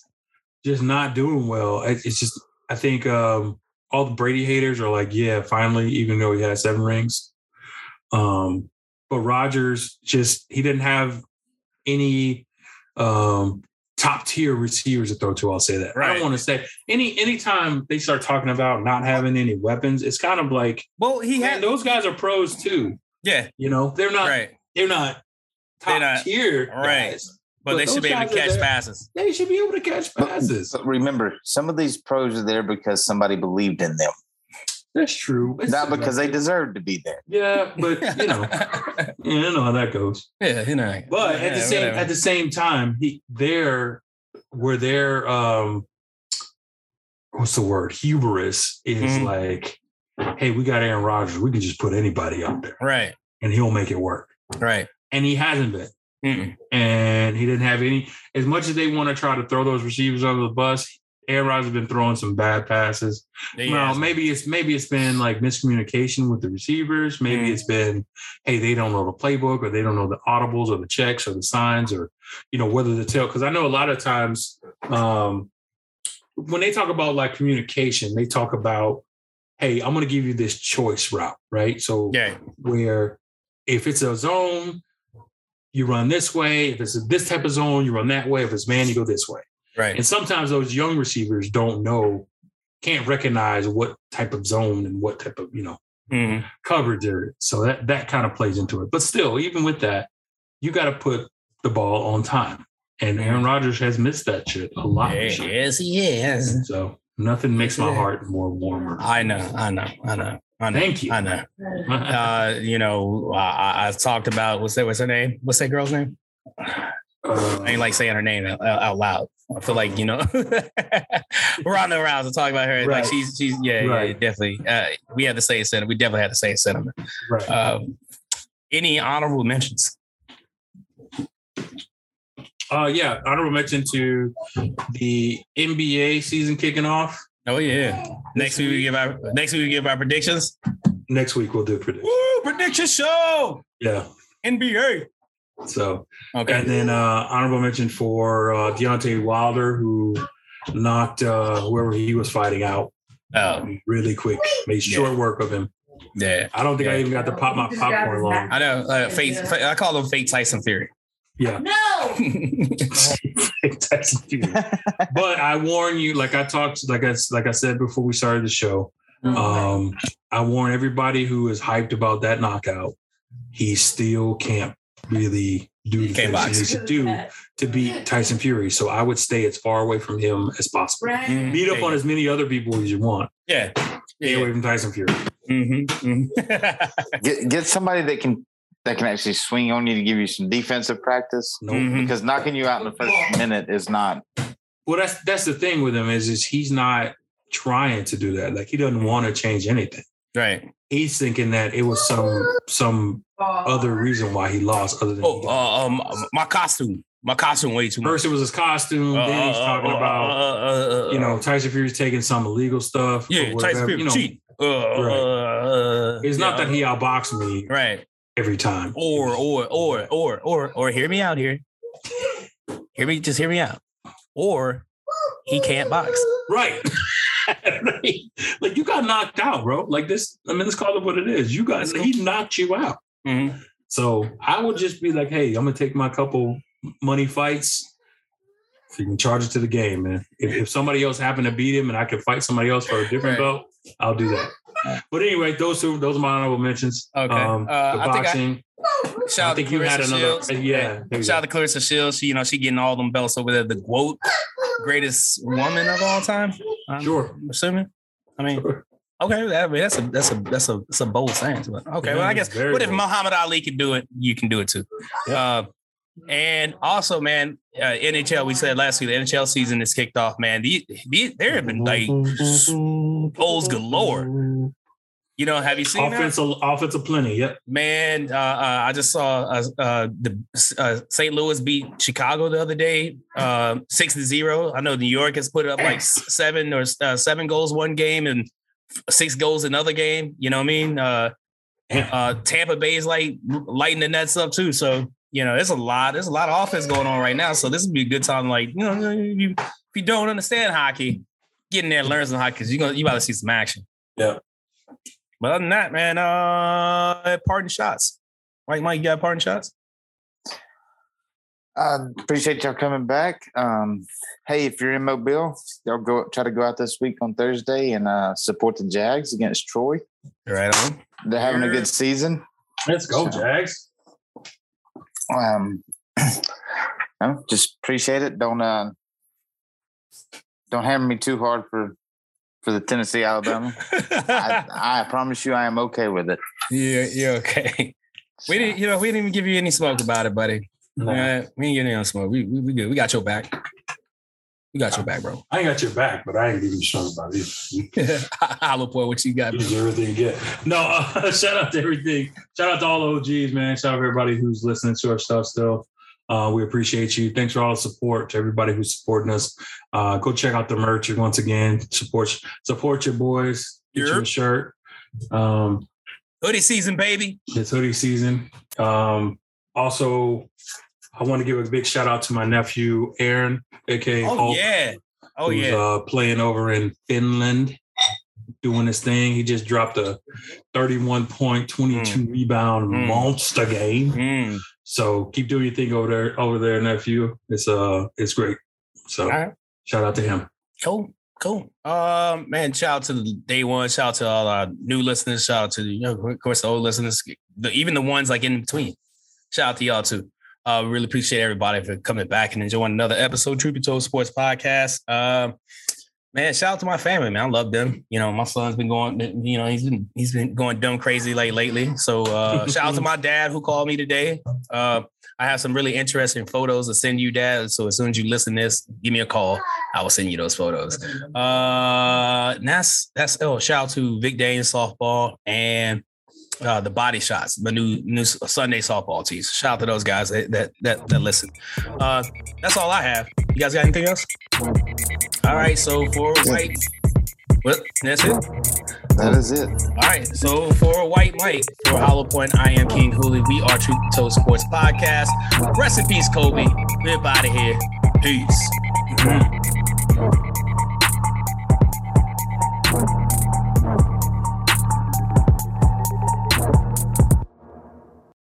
just not doing well. It's just I think um all the Brady haters are like, yeah, finally, even though he had seven rings. Um, but Rodgers just he didn't have any um top tier receivers to throw to. I'll say that. I don't want to say any anytime they start talking about not having any weapons, it's kind of like Well, he man, had those guys are pros too. yeah, You know, they're not right, they're not They're top not- tier right. guys. but, But they should be able to catch there. passes. They should be able to catch But, passes. but remember, some of these pros are there because somebody believed in them, That's true. It's not because they deserve to be there. Yeah, but [LAUGHS] you know, yeah, I know how that goes. yeah, you know. But at the same whatever. at the same time, he they're where their um what's the word? Hubris is Mhm. like, hey, we got Aaron Rodgers. We can just put anybody out there right, and he'll make it work. right. And he hasn't been. Mm-mm. and he didn't have any. As much as they want to try to throw those receivers under the bus, Aaron Rodgers has been throwing some bad passes. Yeah, well, maybe it's maybe it's been like miscommunication with the receivers. Maybe Mm. it's been, hey, they don't know the playbook, or they don't know the audibles, or the checks, or the signs, or you know whether to tell. Because I know a lot of times um, when they talk about like communication, they talk about, hey, I'm going to give you this choice route, right? So yeah, where if it's a zone, you run this way. If it's this type of zone, you run that way. If it's man, you go this way. Right. And sometimes those young receivers don't know, can't recognize what type of zone and what type of you know Mhm. coverage there is. So that that kind of plays into it. But still, even with that, you got to put the ball on time. And Aaron Rodgers has missed that shit a lot. this year. Yes, he is. So Nothing makes my heart more warmer. I know, I know, I know. I know. Thank you. I know. [LAUGHS] Uh, you know, I, I talked about what's that? What's her name? What's that girl's name? Uh, I ain't like saying her name out, out loud. I feel like you know [LAUGHS] we're on the rounds to talk about her. Right. Like she's she's yeah, yeah definitely. Uh, we had to say sentiment. We definitely had to say sentiment. right. Um, any honorable mentions? Uh, yeah, honorable mention to the NBA season kicking off. Oh yeah. Next week we give our next week we give our predictions. Next week we'll do predict. Woo! Prediction show. Yeah. NBA. So Okay. and then uh honorable mention for uh Deontay Wilder who knocked uh whoever he was fighting out Oh really quick. Made short work of him. yeah. I don't think I even got to pop my popcorn long. I know. Uh, fate, fate- I call him Fate Tyson Fury. Yeah. No. [LAUGHS] Tyson Fury. but I warn you, like I talked, like I like I said before we started the show, um, I warn everybody who is hyped about that knockout. He still can't really do the things he box. needs to do to beat Tyson Fury. So I would stay as far away from him as possible. Right. Beat up on as many other people as you want. Yeah. Stay away from Tyson Fury. Mm-hmm. Get get somebody that can that can actually swing on you to give you some defensive practice. No. Mhm. Because knocking you out in the first minute is not. Well, that's that's the thing with him is is he's not trying to do that. Like he doesn't want to change anything. Right. He's thinking that it was some some other reason why he lost, other than Oh, uh, um, my costume. My costume way too much. first it was his costume. Uh, then he's uh, talking uh, about uh, uh, uh, you know Tyson Fury's taking some illegal stuff. yeah, Tyson Fury you know, cheat. Uh, uh, It's not yeah. that he outboxed me right. every time. Or or or or or or hear me out here. Hear me, just hear me out. Or he can't box. right. [LAUGHS] [LAUGHS] like you got knocked out, bro. Like this, I mean, let's call it what it is. You got he knocked you out. Mhm. So I would just be like, hey, I'm gonna take my couple money fights. If you can charge it to the game, man. If, if somebody else happened to beat him and I could fight somebody else for a different Right. belt, I'll do that. But anyway, those two, those are my honorable mentions. Okay. Um, Uh, the I think I- boxing. Shout I, out think to you had Claressa another. Shields. Yeah. Shout out to Claressa Shields. She, you know, she getting all them belts over there. The GOAT, greatest woman of all time. I'm Sure. assuming. I mean, okay, that, I mean, that's a that's a that's a that's a bold stance. But okay, well, I guess. very But if. Muhammad Ali can do it, you can do it too. Uh, and also, man, uh, NHL. We said last week the NHL season is kicked off. Man, these, these there have been like goals galore. You know, have you seen that? offensive, offensive plenty. Yep. Man, uh, uh, I just saw uh, uh, the uh, St. Louis beat Chicago the other day, uh, six to zero. I know New York has put up like seven or uh, seven goals one game and six goals another game. You know what I mean? Uh, uh, Tampa Bay is like lighting the nets up too. So you know, there's a lot. There's a lot of offense going on right now. So this would be a good time. Like you know, you, if you don't understand hockey, get in there and learn some hockey because you're gonna you about to see some action. Yeah. But other than that, man, uh, pardon shots. Mike, Mike, you got pardon shots? I appreciate y'all coming back. Um, hey, if you're in Mobile, y'all go try to go out this week on Thursday and uh, support the Jags against Troy. Right on. They're having a good season. Let's go, Jags. Um, [CLEARS THROAT] no, just appreciate it. Don't uh, don't hammer me too hard for for the Tennessee Alabama. I, I promise you, I am okay with it. yeah, you're okay. [LAUGHS] We didn't, you know, we didn't even give you any smoke about it, buddy. No, Uh, we didn't get any smoke. We, we we good. We got your back. We got your back, bro. I ain't got your back, but I ain't even sure about it. [LAUGHS] You Hollow boy, what you got? bro? use everything you get. No, uh, [LAUGHS] shout out to everything. Shout out to all the OGs, man. Shout out to everybody who's listening to our stuff still. Uh, we appreciate you. Thanks for all the support to everybody who's supporting us. Uh, go check out the merch once again. Support support your boys. Get Yep. a shirt. Um, Hoodie season, baby. it's hoodie season. Um, also, I want to give a big shout out to my nephew Aaron, aka Oh Hulk, yeah. Oh who's yeah. uh, playing over in Finland, doing his thing. He just dropped a 31 point, 22 rebound Mm. monster game. Mm. So keep doing your thing over there, over there, nephew. It's uh, it's great. So right. shout out to him. Cool. Cool. Um, man, shout out to the day one. Shout out to all our new listeners. Shout out to the, you know, of course, the old listeners, the, even the ones like in between. Shout out to y'all too. Uh, really appreciate everybody for coming back and enjoying another episode, Truth Be Told Sports Podcast. Um, Man, shout out to my family, man. I love them. You know, my son's been going, you know, he's been he's been going dumb crazy like lately. So uh [LAUGHS] shout out to my dad who called me today. Uh I have some really interesting photos to send you, Dad. So as soon as you listen to this, give me a call. I will send you those photos. Uh that's that's oh, shout out to Vic Danes softball and uh, the body shots, the new new Sunday softball tees. Shout out to those guys that that that, that listen. Uh, that's all I have. You guys got anything else? All right, so for white, well, that's it. That is it. All right, so for white Mike, for Hollow Point, I am King Hooley. We are Truth Be Told Sports Podcast. Rest in peace, Kobe. We're out of here. Peace. Mm-hmm.